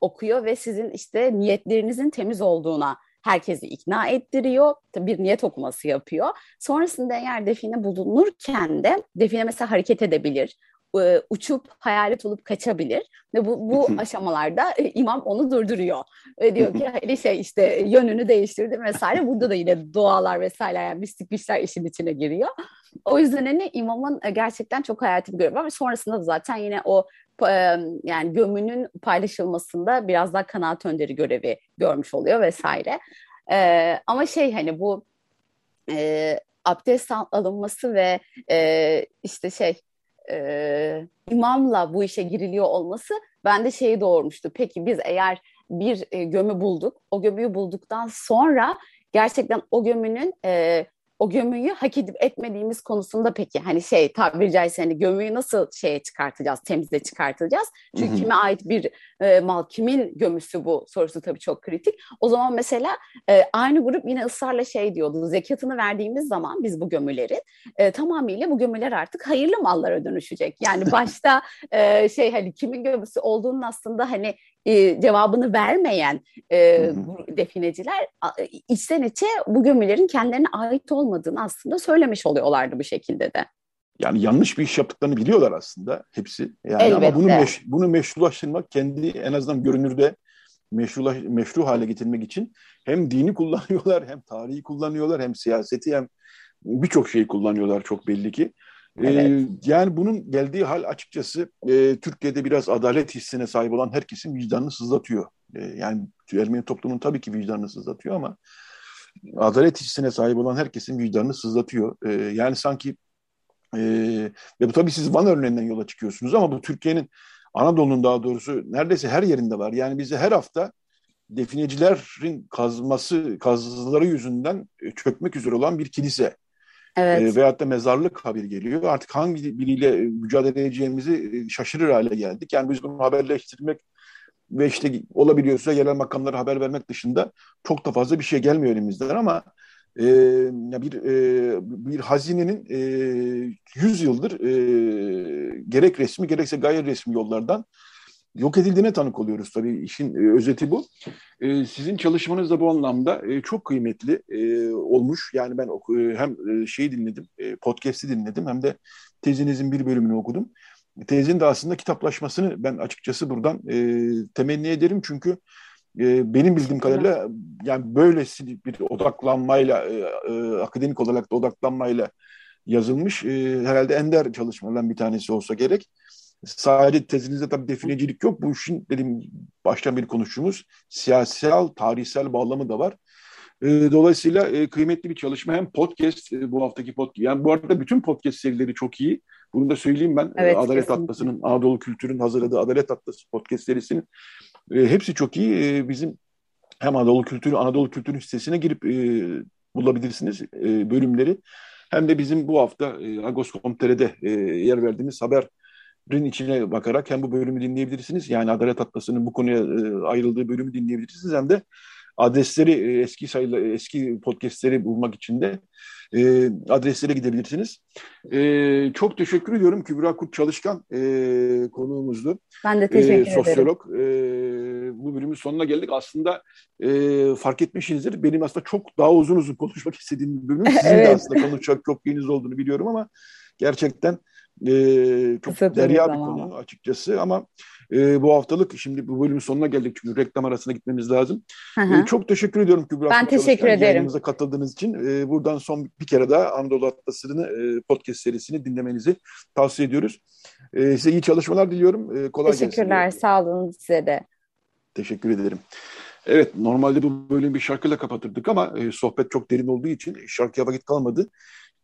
okuyor ve sizin işte niyetlerinizin temiz olduğuna herkesi ikna ettiriyor. Bir niyet okuması yapıyor. Sonrasında eğer define bulunurken de define mesela hareket edebilir e, uçup hayalet olup kaçabilir ve bu, bu aşamalarda e, imam onu durduruyor. Ve diyor ki hani şey işte yönünü değiştirdi vesaire. Burada da yine dualar vesaire yani mistik güçler işin içine giriyor. O yüzden hani imamın e, gerçekten çok hayati bir görevi var ve sonrasında da zaten yine o yani gömünün paylaşılmasında biraz daha kanaat önderi görevi görmüş oluyor vesaire. Ee, ama şey hani bu e, abdest alınması ve e, işte şey e, imamla bu işe giriliyor olması bende şeyi doğurmuştu. Peki biz eğer bir e, gömü bulduk, o gömüyü bulduktan sonra gerçekten o gömünün e, o gömüyü hak edip etmediğimiz konusunda peki hani şey tabiri caizse hani gömüyü nasıl şeye çıkartacağız, temize çıkartacağız? Çünkü Hı-hı. kime ait bir e, mal, kimin gömüsü bu sorusu tabii çok kritik. O zaman mesela e, aynı grup yine ısrarla şey diyordu, zekatını verdiğimiz zaman biz bu gömülerin e, tamamıyla bu gömüler artık hayırlı mallara dönüşecek. Yani [laughs] başta e, şey hani kimin gömüsü olduğunun aslında hani e, cevabını vermeyen e, bu defineciler içten içe bu gömülerin kendilerine ait olmadığını aslında söylemiş oluyorlardı bu şekilde de. Yani yanlış bir iş yaptıklarını biliyorlar aslında hepsi. Yani Elbette. ama bunu meş, bunu meşrulaştırmak kendi en azından görünürde meşrula, meşru hale getirmek için hem dini kullanıyorlar hem tarihi kullanıyorlar hem siyaseti hem birçok şeyi kullanıyorlar çok belli ki. Evet. Ee, yani bunun geldiği hal açıkçası e, Türkiye'de biraz adalet hissine sahip olan herkesin vicdanını sızlatıyor. E, yani Ermeni toplumun tabii ki vicdanını sızlatıyor ama adalet hissine sahip olan herkesin vicdanını sızlatıyor. E, yani sanki e, ve bu tabii siz Van örneğinden yola çıkıyorsunuz ama bu Türkiye'nin Anadolu'nun daha doğrusu neredeyse her yerinde var. Yani bize her hafta definecilerin kazması, kazıları yüzünden çökmek üzere olan bir kilise Evet. E, veyahut da mezarlık haberi geliyor. Artık hangi biriyle mücadele edeceğimizi şaşırır hale geldik. Yani biz bunu haberleştirmek ve işte olabiliyorsa yerel makamlara haber vermek dışında çok da fazla bir şey gelmiyor elimizden ama e, bir e, bir hazinenin e, 100 yıldır e, gerek resmi gerekse gayri resmi yollardan yok edildiğine tanık oluyoruz tabii işin e, özeti bu. E, sizin çalışmanız da bu anlamda e, çok kıymetli e, olmuş. Yani ben e, hem e, şeyi dinledim, e, podcast'i dinledim hem de tezinizin bir bölümünü okudum. Tezin de aslında kitaplaşmasını ben açıkçası buradan e, temenni ederim çünkü e, benim bildiğim kadarıyla yani böylesi bir odaklanmayla e, e, akademik olarak da odaklanmayla yazılmış e, herhalde ender çalışmalardan bir tanesi olsa gerek sadece tezinizde tabii definecilik yok. Bu işin dedim baştan beri konuştuğumuz siyasal, tarihsel bağlamı da var. E, dolayısıyla e, kıymetli bir çalışma. Hem podcast, e, bu haftaki podcast. Yani bu arada bütün podcast serileri çok iyi. Bunu da söyleyeyim ben. Evet, Adalet kesinlikle. Atlası'nın, Anadolu Kültür'ün hazırladığı Adalet Atlası podcast serisinin hepsi çok iyi. bizim hem Anadolu Kültürü, Anadolu Kültürü sitesine girip bulabilirsiniz bölümleri. Hem de bizim bu hafta e, Agos.com.tr'de yer verdiğimiz haber içine bakarak hem bu bölümü dinleyebilirsiniz. Yani Adalet Atlası'nın bu konuya e, ayrıldığı bölümü dinleyebilirsiniz. Hem de adresleri eski sayılı eski podcastleri bulmak için de e, adreslere gidebilirsiniz. E, çok teşekkür ediyorum Kübra Kurt Çalışkan e, konuğumuzdu. Ben de teşekkür e, sosyolog. ederim. E, bu bölümün sonuna geldik. Aslında e, fark etmişsinizdir. Benim aslında çok daha uzun uzun konuşmak istediğim bir bölüm. Sizin [laughs] evet. de aslında konuşacak çok yeniz olduğunu biliyorum ama gerçekten e, çok Kısa derya bir konu açıkçası ama e, bu haftalık şimdi bu bölümün sonuna geldik çünkü reklam arasına gitmemiz lazım. E, çok teşekkür ediyorum Kübra. Ben teşekkür ederim. Yayınımıza katıldığınız için. E, buradan son bir kere daha Anadolu Atlası'nı e, podcast serisini dinlemenizi tavsiye ediyoruz. E, size iyi çalışmalar diliyorum. E, kolay gelsin. Teşekkürler. Sağ olun size de. Teşekkür ederim. Evet normalde bu bölümü bir şarkıyla kapatırdık ama e, sohbet çok derin olduğu için şarkıya vakit kalmadı.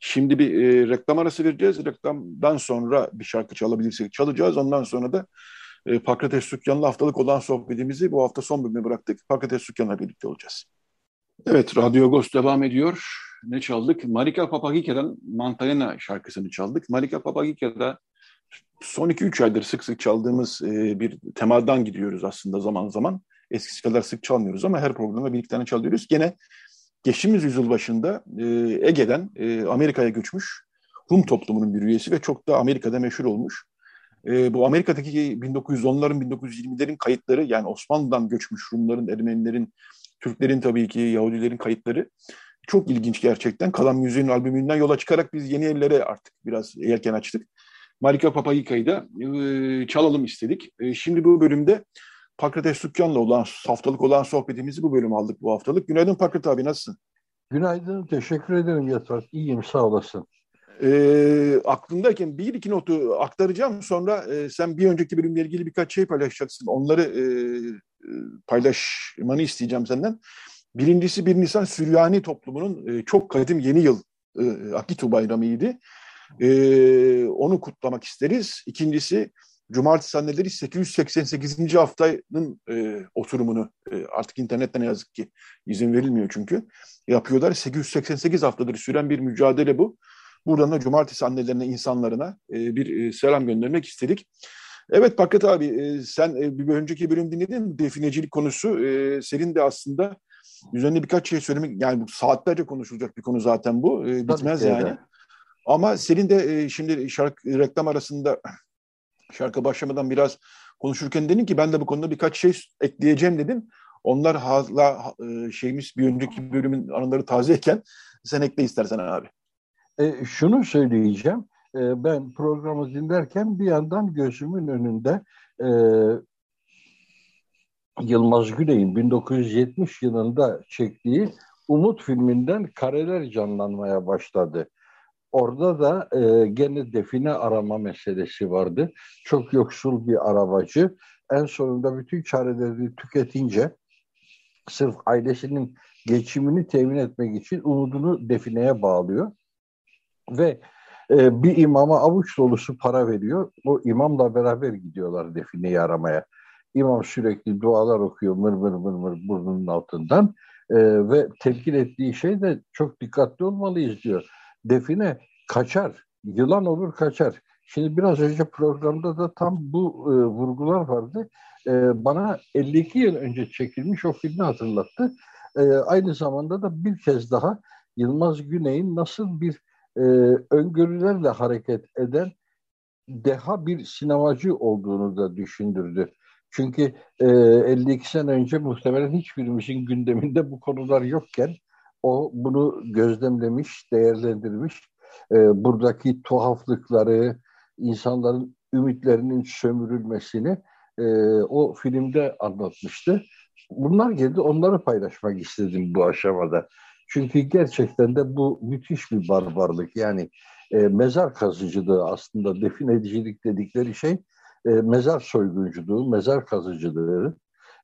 Şimdi bir e, reklam arası vereceğiz. Reklamdan sonra bir şarkı çalabilirsek çalacağız. Ondan sonra da e, Pakrates Sükkan'la haftalık olan sohbetimizi bu hafta son bölümüne bıraktık. Pakrates Sükkan'la birlikte olacağız. Evet, Radyo Ghost devam ediyor. Ne çaldık? Marika Papagike'den Mantalena şarkısını çaldık. Marika Papagike'de son 2-3 aydır sık sık çaldığımız e, bir temadan gidiyoruz aslında zaman zaman. Eskisi kadar sık çalmıyoruz ama her programda bir iki tane çalıyoruz. Gene geçtiğimiz yüzyıl başında e, Ege'den e, Amerika'ya göçmüş Rum toplumunun bir üyesi ve çok da Amerika'da meşhur olmuş. E, bu Amerika'daki 1910'ların 1920'lerin kayıtları yani Osmanlı'dan göçmüş Rumların, Ermenilerin, Türklerin tabii ki Yahudilerin kayıtları çok ilginç gerçekten. Kalan Müziğin albümünden yola çıkarak biz yeni yerlere artık biraz yelken açtık. Marika Papagika'yı da e, çalalım istedik. E, şimdi bu bölümde Pakrates Sükkan'la olan haftalık olan sohbetimizi bu bölüm aldık bu haftalık. Günaydın Pakrat abi nasılsın? Günaydın, teşekkür ederim Yatvar. İyiyim, sağ olasın. E, aklımdayken bir iki notu aktaracağım. Sonra e, sen bir önceki bölümle ilgili birkaç şey paylaşacaksın. Onları e, paylaşmanı isteyeceğim senden. Birincisi 1 Nisan Süryani toplumunun e, çok kadim yeni yıl e, Akitu Bayramı'ydı. E, onu kutlamak isteriz. İkincisi Cumartesi anneleri 888. haftanın e, oturumunu e, artık internetten ne yazık ki izin verilmiyor çünkü yapıyorlar. 888 haftadır süren bir mücadele bu. Buradan da cumartesi annelerine, insanlarına e, bir e, selam göndermek istedik. Evet Paket abi e, sen e, bir önceki bölüm dinledin definecilik konusu. E, senin de aslında üzerine birkaç şey söylemek yani bu saatlerce konuşulacak bir konu zaten bu. E, bitmez Tabii yani. Ama senin de e, şimdi şarkı reklam arasında şarkı başlamadan biraz konuşurken dedin ki ben de bu konuda birkaç şey ekleyeceğim dedim. Onlar hala e, şeyimiz bir önceki bölümün anıları tazeyken sen ekle istersen abi. E, şunu söyleyeceğim. E, ben programı dinlerken bir yandan gözümün önünde e, Yılmaz Güney'in 1970 yılında çektiği Umut filminden kareler canlanmaya başladı. Orada da e, gene define arama meselesi vardı. Çok yoksul bir arabacı. En sonunda bütün çarelerini tüketince sırf ailesinin geçimini temin etmek için umudunu defineye bağlıyor. Ve e, bir imama avuç dolusu para veriyor. O imamla beraber gidiyorlar defineyi aramaya. İmam sürekli dualar okuyor mır mır mır mır burnunun altından. E, ve telkin ettiği şey de çok dikkatli olmalıyız diyor define kaçar, yılan olur kaçar. Şimdi biraz önce programda da tam bu e, vurgular vardı. E, bana 52 yıl önce çekilmiş o filmi hatırlattı. E, aynı zamanda da bir kez daha Yılmaz Güney'in nasıl bir e, öngörülerle hareket eden deha bir sinemacı olduğunu da düşündürdü. Çünkü e, 52 sene önce muhtemelen hiçbirimizin gündeminde bu konular yokken o bunu gözlemlemiş, değerlendirmiş. E, buradaki tuhaflıkları, insanların ümitlerinin sömürülmesini e, o filmde anlatmıştı. Bunlar geldi, onları paylaşmak istedim bu aşamada. Çünkü gerçekten de bu müthiş bir barbarlık. Yani e, mezar kazıcılığı aslında definecicilik dedikleri şey e, mezar soygunculuğu, mezar kazıcılığı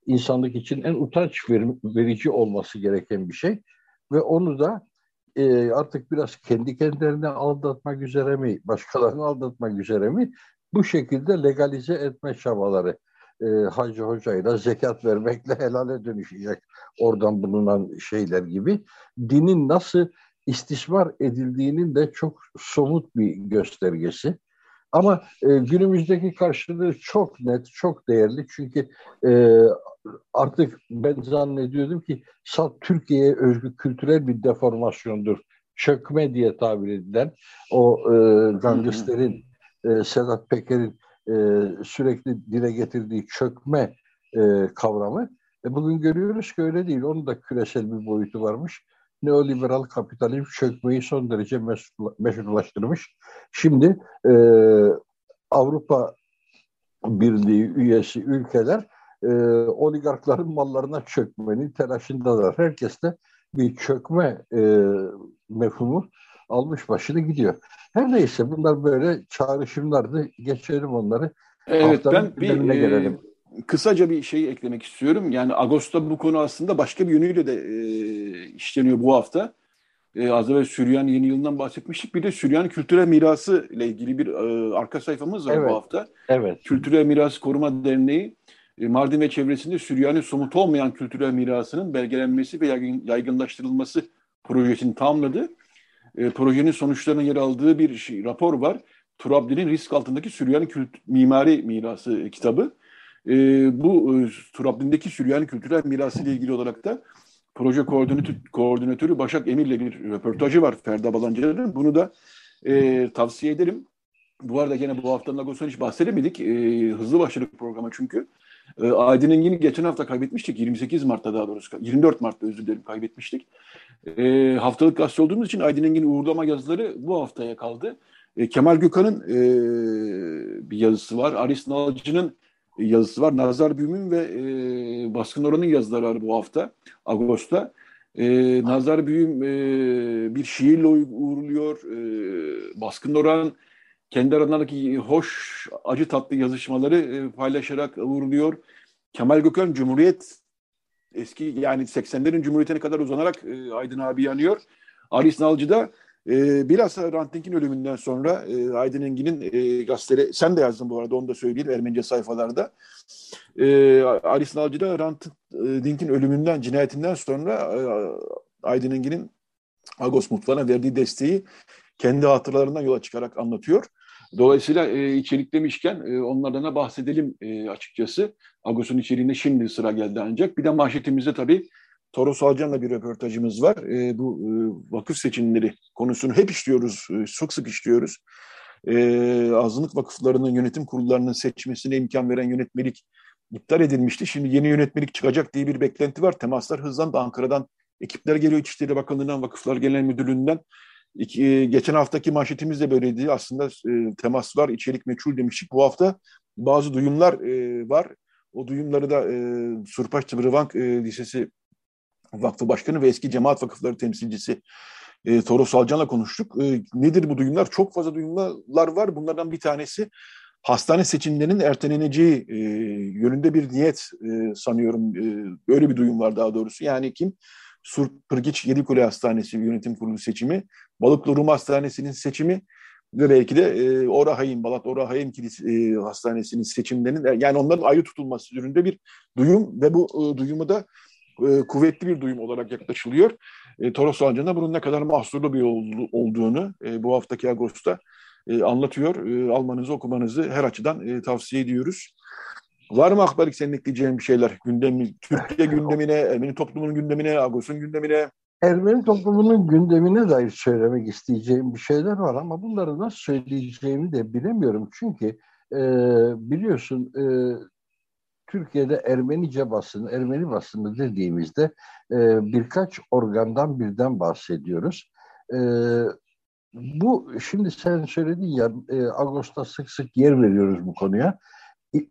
insanlık için en utanç verici olması gereken bir şey ve onu da e, artık biraz kendi kendilerini aldatmak üzere mi, başkalarını aldatmak üzere mi bu şekilde legalize etme çabaları e, Hacı Hoca'yla zekat vermekle helale dönüşecek oradan bulunan şeyler gibi dinin nasıl istismar edildiğinin de çok somut bir göstergesi. Ama e, günümüzdeki karşılığı çok net, çok değerli. Çünkü e, artık ben zannediyordum ki salt Türkiye'ye özgü kültürel bir deformasyondur. Çökme diye tabir edilen o e, gangsterlerin, e, Sedat Peker'in e, sürekli dile getirdiği çökme e, kavramı. E, bugün görüyoruz ki öyle değil. Onun da küresel bir boyutu varmış. Neoliberal kapitalizm çökmeyi son derece meşrulaştırmış. Şimdi e, Avrupa Birliği üyesi ülkeler e, oligarkların mallarına çökmenin telaşındalar. Herkes de bir çökme e, mefhumu almış başını gidiyor. Her neyse bunlar böyle çağrışımlardı. Geçelim onları. Evet ben bir e, gelelim. kısaca bir şey eklemek istiyorum. Yani Ağustos'ta bu konu aslında başka bir yönüyle de e, işleniyor bu hafta. E, az evvel Süryani Yeni Yılından bahsetmiştik. Bir de Süryani Kültürel Mirası ile ilgili bir e, arka sayfamız var evet. bu hafta. Evet. Kültürel Miras Koruma Derneği Mardin ve çevresinde Süryani somut olmayan kültürel mirasının belgelenmesi ve yaygınlaştırılması projesini tamamladı. E, projenin sonuçlarının yer aldığı bir şey, rapor var. Turabdi'nin risk altındaki Süryani kült mimari mirası kitabı. E, bu e, Turabdi'ndeki Süryani kültürel mirası ile ilgili olarak da proje koordinatörü, koordinatörü Başak Emir'le bir röportajı var Ferda Balancı'nın. Bunu da e, tavsiye ederim. Bu arada gene bu haftanın Ağustos'tan hiç bahsedemedik. E, hızlı başladık programa çünkü. E, Aydın Engin'i geçen hafta kaybetmiştik. 28 Mart'ta daha doğrusu. 24 Mart'ta özür dilerim kaybetmiştik. E, haftalık gazete olduğumuz için Aydın Engin'in uğurlama yazıları bu haftaya kaldı. E, Kemal Gökhan'ın e, bir yazısı var. Aris Nalcı'nın yazısı var. Nazar Büyüm'ün ve e, Baskın Oran'ın yazıları var bu hafta. Ağustos'ta. E, Nazar Büyüm e, bir şiirle uğurluyor. E, Baskın Oran kendi aralarındaki hoş, acı tatlı yazışmaları e, paylaşarak uğurluyor. Kemal Gökhan Cumhuriyet eski yani 80'lerin Cumhuriyetine kadar uzanarak e, Aydın abi yanıyor. Aris Nalcı da e, bilhassa Ranting'in ölümünden sonra e, Aydın Engin'in e, gazeteleri, sen de yazdın bu arada onu da söyleyeyim Ermenice sayfalarda. E, Aris Nalcı da Ranting'in ölümünden, cinayetinden sonra e, Aydın Engin'in Agos Mutfağı'na verdiği desteği kendi hatıralarından yola çıkarak anlatıyor. Dolayısıyla e, içerik demişken e, onlardan da bahsedelim e, açıkçası. Agos'un içeriğinde şimdi sıra geldi ancak. Bir de manşetimizde tabii Toros Alcan'la bir röportajımız var. E, bu e, vakıf seçimleri konusunu hep işliyoruz, e, sık sık işliyoruz. E, azınlık vakıflarının yönetim kurullarının seçmesine imkan veren yönetmelik iptal edilmişti. Şimdi yeni yönetmelik çıkacak diye bir beklenti var. Temaslar hızlandı. Ankara'dan ekipler geliyor İçişleri Bakanlığı'ndan, Vakıflar Genel Müdürlüğü'nden. İki, e, geçen haftaki manşetimiz de böyleydi. Aslında e, temaslar, içerik meçhul demiştik. Bu hafta bazı duyumlar e, var. O duyumları da e, Surpaş Tıbrıvank e, Lisesi Vakfı Başkanı ve eski cemaat vakıfları temsilcisi e, Toros Alcan'la konuştuk. E, nedir bu duyumlar? Çok fazla duyumlar var. Bunlardan bir tanesi hastane seçimlerinin erteleneceği e, yönünde bir niyet e, sanıyorum. E, böyle bir duyum var daha doğrusu. Yani kim? Sur Pırgiç Yedikule Hastanesi yönetim kurulu seçimi, Balıklı Rum Hastanesi'nin seçimi ve belki de e, Orahayim, Balat Orahayim Kilise e, Hastanesi'nin seçimlerinin yani onların ayrı tutulması yönünde bir duyum ve bu e, duyumu da e, kuvvetli bir duyum olarak yaklaşılıyor. E, Toros Sancı'nda bunun ne kadar mahsurlu bir olduğunu e, bu haftaki Ağustos'ta e, anlatıyor. E, almanızı, okumanızı her açıdan e, tavsiye ediyoruz. Var mı Akbarik senin ekleyeceğin bir şeyler? Gündemi, [laughs] Türkiye gündemine, Ermeni toplumunun gündemine, Agos'un gündemine? Ermeni toplumunun gündemine dair söylemek isteyeceğim bir şeyler var ama bunları nasıl söyleyeceğimi de bilemiyorum. Çünkü e, biliyorsun e, Türkiye'de Ermenice basını, Ermeni basını dediğimizde e, birkaç organdan birden bahsediyoruz. E, bu şimdi sen söyledin ya e, Ağustos'ta sık sık yer veriyoruz bu konuya.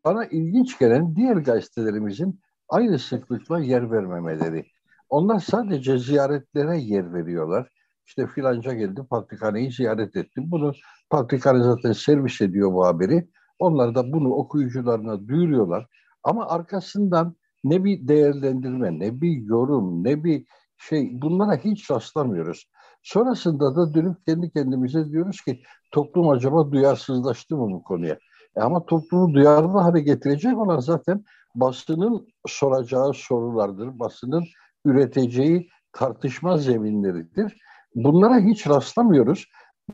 Bana ilginç gelen diğer gazetelerimizin aynı sıklıkla yer vermemeleri. Onlar sadece ziyaretlere yer veriyorlar. İşte filanca geldi patrikhaneyi ziyaret etti. Bunu patrikhane zaten servis ediyor bu haberi. Onlar da bunu okuyucularına duyuruyorlar. Ama arkasından ne bir değerlendirme, ne bir yorum, ne bir şey bunlara hiç rastlamıyoruz. Sonrasında da dönüp kendi kendimize diyoruz ki toplum acaba duyarsızlaştı mı bu konuya? E ama toplumu duyarlı hale getirecek olan zaten basının soracağı sorulardır. Basının üreteceği tartışma zeminleridir. Bunlara hiç rastlamıyoruz.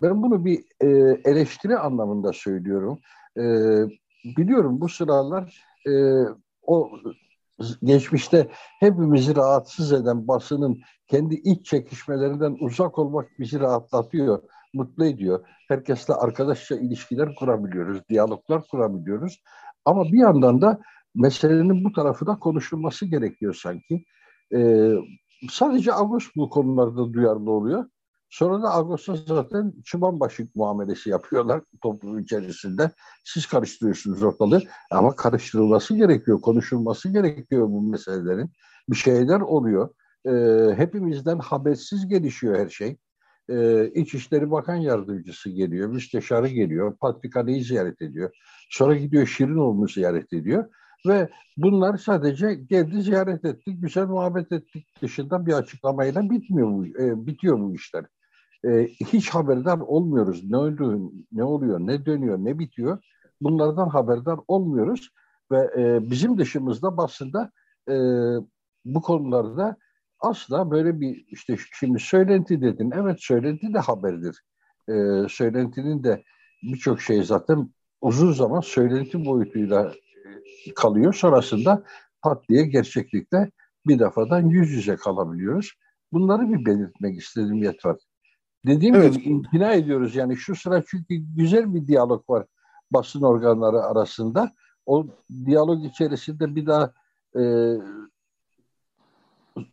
Ben bunu bir e, eleştiri anlamında söylüyorum. E, biliyorum bu sıralar e, o geçmişte hepimizi rahatsız eden basının kendi iç çekişmelerinden uzak olmak bizi rahatlatıyor, mutlu ediyor. Herkesle arkadaşça ilişkiler kurabiliyoruz, diyaloglar kurabiliyoruz. Ama bir yandan da meselenin bu tarafı da konuşulması gerekiyor sanki. Ee, sadece Ağustos bu konularda duyarlı oluyor. Sonra da Ağustos zaten çıbanbaşı muamelesi yapıyorlar toplum içerisinde. Siz karıştırıyorsunuz ortalığı ama karıştırılması gerekiyor, konuşulması gerekiyor bu meselelerin. Bir şeyler oluyor. Ee, hepimizden habersiz gelişiyor her şey. Ee, İçişleri Bakan Yardımcısı geliyor, müsteşarı geliyor, Patrikhane'yi ziyaret ediyor. Sonra gidiyor Şirinoğlu'nu ziyaret ediyor. Ve bunlar sadece geldi ziyaret ettik, güzel muhabbet ettik dışında bir açıklamayla bitmiyor bu, e, bitiyor bu işler. E, hiç haberdar olmuyoruz. Ne oluyor, ne oluyor, ne dönüyor, ne bitiyor. Bunlardan haberdar olmuyoruz ve e, bizim dışımızda basında e, bu konularda asla böyle bir işte şimdi söylenti dedin. Evet söylenti de haberdir. E, söylentinin de birçok şey zaten uzun zaman söylenti boyutuyla kalıyor. Sonrasında pat diye gerçeklikte bir defadan yüz yüze kalabiliyoruz. Bunları bir belirtmek istedim yeter. Dediğim evet. gibi imtina ediyoruz yani şu sıra çünkü güzel bir diyalog var basın organları arasında. O diyalog içerisinde bir daha e,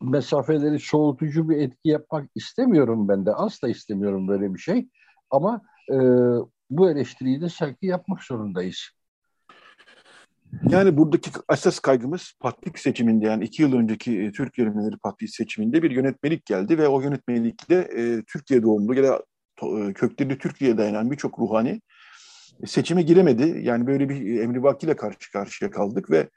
mesafeleri soğutucu bir etki yapmak istemiyorum ben de. Asla istemiyorum böyle bir şey. Ama e, bu eleştiriyi de sanki yapmak zorundayız. Yani buradaki esas kaygımız patlik seçiminde yani iki yıl önceki e, Türk Yönetmenleri Patliği seçiminde bir yönetmelik geldi ve o yönetmelikte e, Türkiye doğumlu ya da e, kökleri Türkiye'ye dayanan birçok ruhani e, seçime giremedi. Yani böyle bir emrivakiyle karşı karşıya kaldık ve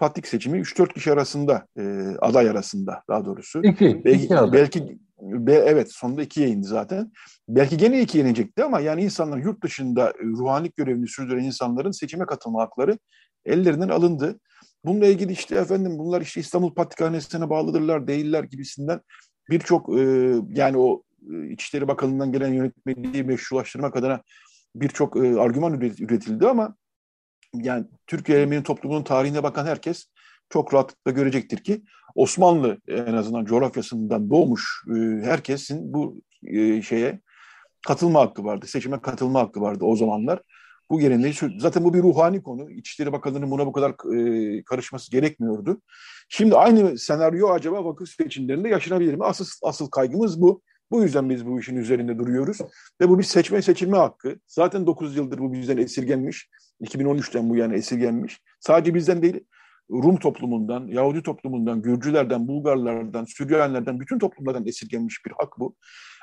patlik seçimi 3-4 kişi arasında, e, aday arasında daha doğrusu. İki, belki, iki aday. Belki, be, evet sonunda ikiye indi zaten. Belki gene iki yenecekti ama yani insanlar yurt dışında ruhanilik görevini sürdüren insanların seçime katılma hakları ellerinden alındı. Bununla ilgili işte efendim bunlar işte İstanbul Patrikhanesi'ne bağlıdırlar, değiller gibisinden birçok e, yani o e, İçişleri Bakanlığı'ndan gelen yönetmeliği meşrulaştırmak adına birçok e, argüman üretildi ama yani Türkiye Ermeni toplumunun tarihine bakan herkes çok rahatlıkla görecektir ki Osmanlı en azından coğrafyasından doğmuş e, herkesin bu e, şeye katılma hakkı vardı. Seçime katılma hakkı vardı o zamanlar. Bu geleneği zaten bu bir ruhani konu. İçişleri Bakanlığı'nın buna bu kadar e, karışması gerekmiyordu. Şimdi aynı senaryo acaba vakıf seçimlerinde yaşanabilir mi? Asıl, asıl kaygımız bu. Bu yüzden biz bu işin üzerinde duruyoruz. Ve bu bir seçme seçilme hakkı. Zaten 9 yıldır bu bizden esirgenmiş. 2013'ten bu yana esirgenmiş. Sadece bizden değil, Rum toplumundan, Yahudi toplumundan, Gürcülerden, Bulgarlardan, Süryanilerden, bütün toplumlardan esirgenmiş bir hak bu.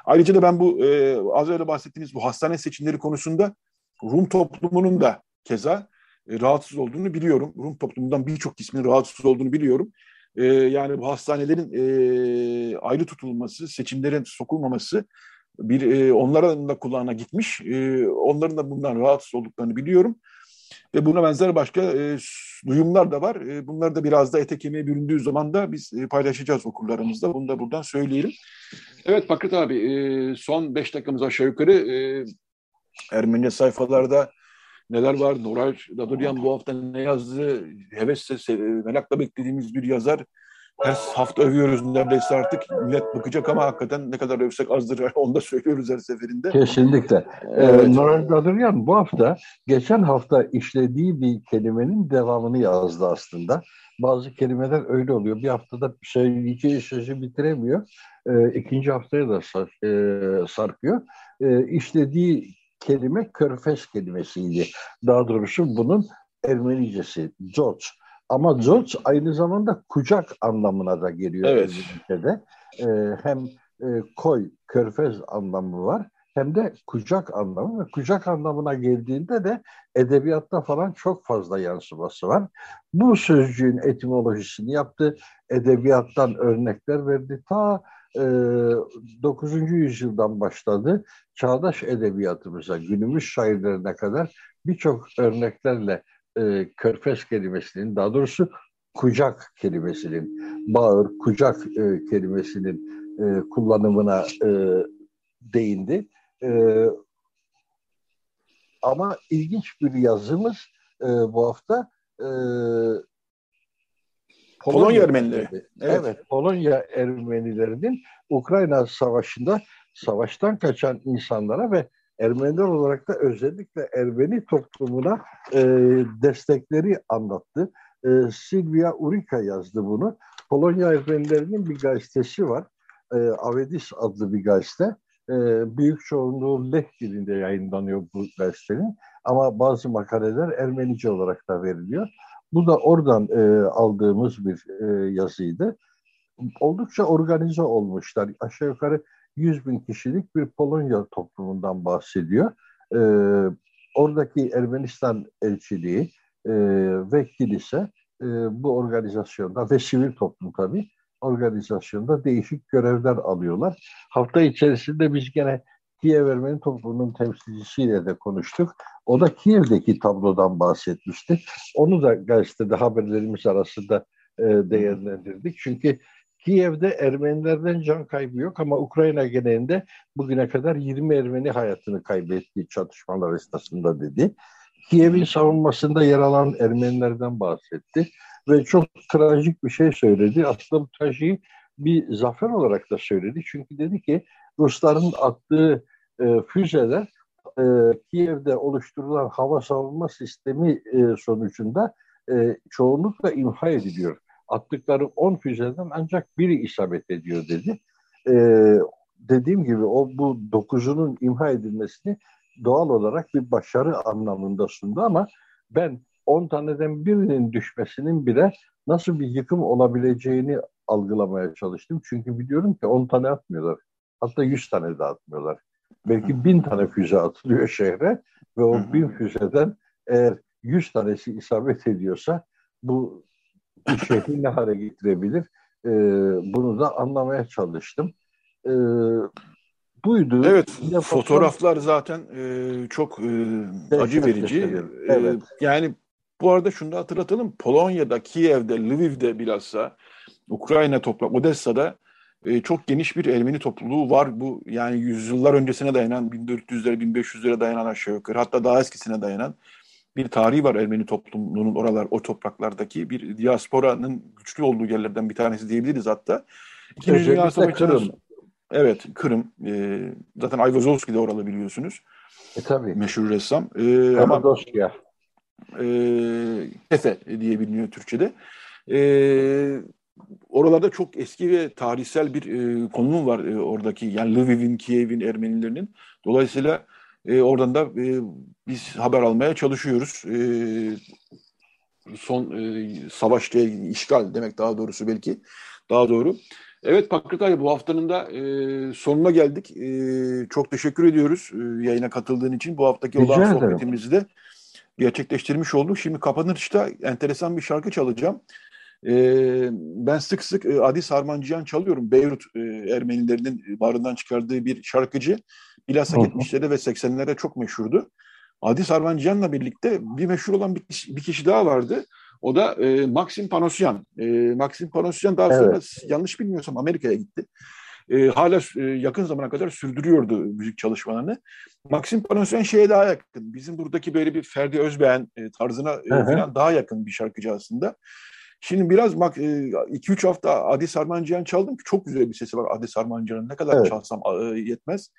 Ayrıca da ben bu e, az önce bahsettiğimiz bu hastane seçimleri konusunda Rum toplumunun da keza e, rahatsız olduğunu biliyorum. Rum toplumundan birçok ismin rahatsız olduğunu biliyorum. E, yani bu hastanelerin e, ayrı tutulması, seçimlerin sokulmaması bir e, onların da kulağına gitmiş. E, onların da bundan rahatsız olduklarını biliyorum. Ve buna benzer başka e, duyumlar da var. E, bunlar da biraz da ete kemiğe büründüğü zaman da biz e, paylaşacağız okullarımızda. Bunu da buradan söyleyelim. Evet Bakır abi e, son beş dakikamız aşağı yukarı e, Ermeni sayfalarda neler var? Nuray Daduryan bu hafta ne yazdı? Hevesle, merakla beklediğimiz bir yazar. Her hafta övüyoruz neredeyse artık. Millet bakacak ama hakikaten ne kadar övsek azdır. [laughs] Onu da söylüyoruz her seferinde. Kesinlikle. Evet. Ee, Nuray Daduryan bu hafta geçen hafta işlediği bir kelimenin devamını yazdı aslında. Bazı kelimeler öyle oluyor. Bir haftada söyleyeceği sözü bitiremiyor. Ee, ikinci haftaya da sar, e, sarkıyor. E, işlediği kelime körfez kelimesiydi. Daha doğrusu bunun Ermenicesi George. Ama George aynı zamanda kucak anlamına da geliyor evet. ülkede. Ee, hem e, koy, körfez anlamı var hem de kucak anlamı ve kucak anlamına geldiğinde de edebiyatta falan çok fazla yansıması var. Bu sözcüğün etimolojisini yaptı. Edebiyattan örnekler verdi. Ta 9. yüzyıldan başladı. Çağdaş edebiyatımıza, günümüz şairlerine kadar birçok örneklerle e, körfez kelimesinin, daha doğrusu kucak kelimesinin, bağır, kucak e, kelimesinin e, kullanımına e, değindi. E, ama ilginç bir yazımız e, bu hafta e, Polonya, Polonya Ermenileri. Evet. evet, Polonya Ermenilerinin Ukrayna Savaşı'nda savaştan kaçan insanlara ve Ermeniler olarak da özellikle Ermeni toplumuna e, destekleri anlattı. E, Silvia Urika yazdı bunu. Polonya Ermenilerinin bir gazetesi var. E, Avedis adlı bir gazete. E, büyük çoğunluğu Leh dilinde yayınlanıyor bu gazetenin. Ama bazı makaleler Ermenice olarak da veriliyor. Bu da oradan e, aldığımız bir e, yazıydı. Oldukça organize olmuşlar. Aşağı yukarı 100 bin kişilik bir Polonya toplumundan bahsediyor. E, oradaki Ermenistan elçiliği e, ve kilise e, bu organizasyonda ve sivil toplum tabii organizasyonda değişik görevler alıyorlar. Hafta içerisinde biz gene Kiev Ermeni toplumunun temsilcisiyle de konuştuk. O da Kiev'deki tablodan bahsetmişti. Onu da gazetede haberlerimiz arasında e, değerlendirdik. Çünkü Kiev'de Ermenilerden can kaybı yok ama Ukrayna genelinde bugüne kadar 20 Ermeni hayatını kaybettiği çatışmalar esnasında dedi. Kiev'in savunmasında yer alan Ermenilerden bahsetti ve çok trajik bir şey söyledi. Aslında bu trajiği bir zafer olarak da söyledi. Çünkü dedi ki Rusların attığı e, füzeler e, Kiev'de oluşturulan hava savunma sistemi e, sonucunda e, çoğunlukla imha ediliyor. Attıkları 10 füzeden ancak biri isabet ediyor dedi. E, dediğim gibi o bu dokuzunun imha edilmesini doğal olarak bir başarı anlamında sundu ama ben 10 taneden birinin düşmesinin bile nasıl bir yıkım olabileceğini algılamaya çalıştım. Çünkü biliyorum ki 10 tane atmıyorlar. Hatta 100 tane de atmıyorlar. Belki 1000 tane füze atılıyor şehre ve o 1000 füzeden eğer 100 tanesi isabet ediyorsa bu şehri ne hale getirebilir? Ee, bunu da anlamaya çalıştım. Ee, buydu. Evet, Yine fotoğraflar zaten e, çok e, acı verici. E, evet. E, yani bu arada şunu da hatırlatalım. Polonya'da, Kiev'de, Lviv'de bilhassa, Ukrayna toprak, Odessa'da e, çok geniş bir Ermeni topluluğu var. Bu yani yüzyıllar öncesine dayanan, 1400'lere, 1500'lere dayanan aşağı yukarı, hatta daha eskisine dayanan bir tarihi var Ermeni toplumunun oralar, o topraklardaki bir diasporanın güçlü olduğu yerlerden bir tanesi diyebiliriz hatta. İkinci Dünya Savaşı'nın Evet, Kırım. E, zaten Ayvazovski de oralı biliyorsunuz. E tabii. Meşhur ressam. E, ama Dosya. E, Efe diye biliniyor Türkçe'de. E, oralarda çok eski ve tarihsel bir e, konum var e, oradaki. Yani Lviv'in, Kiev'in, Ermenilerinin. Dolayısıyla e, oradan da e, biz haber almaya çalışıyoruz. E, son e, savaşta işgal demek daha doğrusu belki. Daha doğru. Evet Pakratay bu haftanın da e, sonuna geldik. E, çok teşekkür ediyoruz e, yayına katıldığın için. Bu haftaki olan Rica sohbetimizi de gerçekleştirmiş olduk. Şimdi kapanışta enteresan bir şarkı çalacağım. E, ben sık sık e, Adis Harmancıyan çalıyorum. Beyrut e, Ermenilerinin barından çıkardığı bir şarkıcı. Bilhassa 70'lere ve 80'lere çok meşhurdu. Adis Harmancıyan'la birlikte bir meşhur olan bir kişi, bir kişi daha vardı. O da e, Maxim Panosyan. E, Maxim Panosyan daha sonra evet. yanlış bilmiyorsam Amerika'ya gitti. E, hala e, yakın zamana kadar sürdürüyordu müzik çalışmalarını. Maxim Panosyan şeye daha yakın. Bizim buradaki böyle bir Ferdi Özbeğen e, tarzına e, falan daha yakın bir şarkıcı aslında. Şimdi biraz 2-3 e, hafta Adi Sarmancıyan çaldım ki çok güzel bir sesi var Adi Sarmancıyan'ın. Ne kadar evet. çalsam e, yetmez.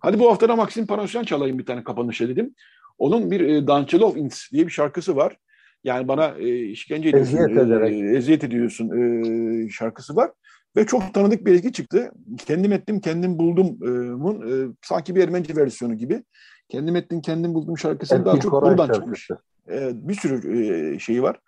Hadi bu hafta da Maxim Panosyan çalayım bir tane kapanışa dedim. Onun bir e, Danchelov Ins diye bir şarkısı var. Yani bana e, işkence ediyorsun, eziyet, ederek. e, eziyet ediyorsun e, şarkısı var. Ve çok tanıdık bir ilgi çıktı. Kendim ettim, kendim buldum'un e, sanki bir Ermenice versiyonu gibi. Kendim ettim, kendim buldum şarkısının daha çok buradan şarkısı. çıkmış. E, bir sürü e, şeyi var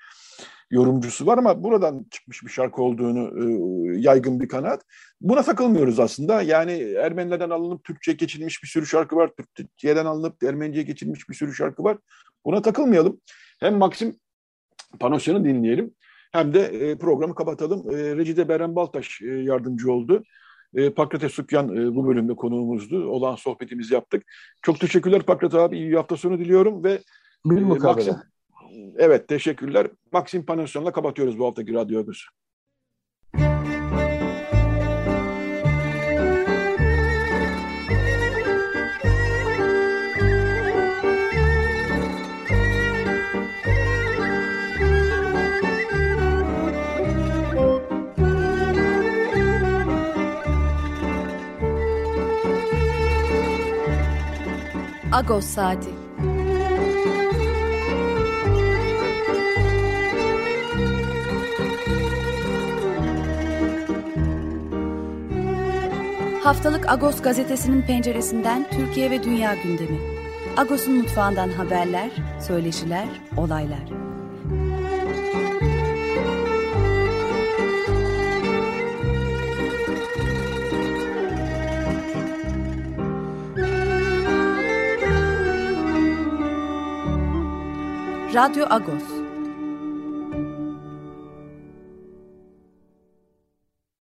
yorumcusu var ama buradan çıkmış bir şarkı olduğunu e, yaygın bir kanaat. Buna takılmıyoruz aslında. Yani Ermenilerden alınıp Türkçe geçilmiş bir sürü şarkı var. Türkçeden alınıp Ermenice geçilmiş bir sürü şarkı var. Buna takılmayalım. Hem Maxim Panosyan'ı dinleyelim hem de e, programı kapatalım. E, Recide Beren Baltaş e, yardımcı oldu. E, Pakrates Sukyan e, bu bölümde konuğumuzdu. Olan sohbetimizi yaptık. Çok teşekkürler Pakrat abi. İyi hafta sonu diliyorum ve bir e, Maxim, Evet teşekkürler. Maxim Panasyon'la kapatıyoruz bu haftaki radyo ögüsü. Agos Saati Haftalık Agos gazetesinin penceresinden Türkiye ve dünya gündemi. Agos'un mutfağından haberler, söyleşiler, olaylar. Radyo Agos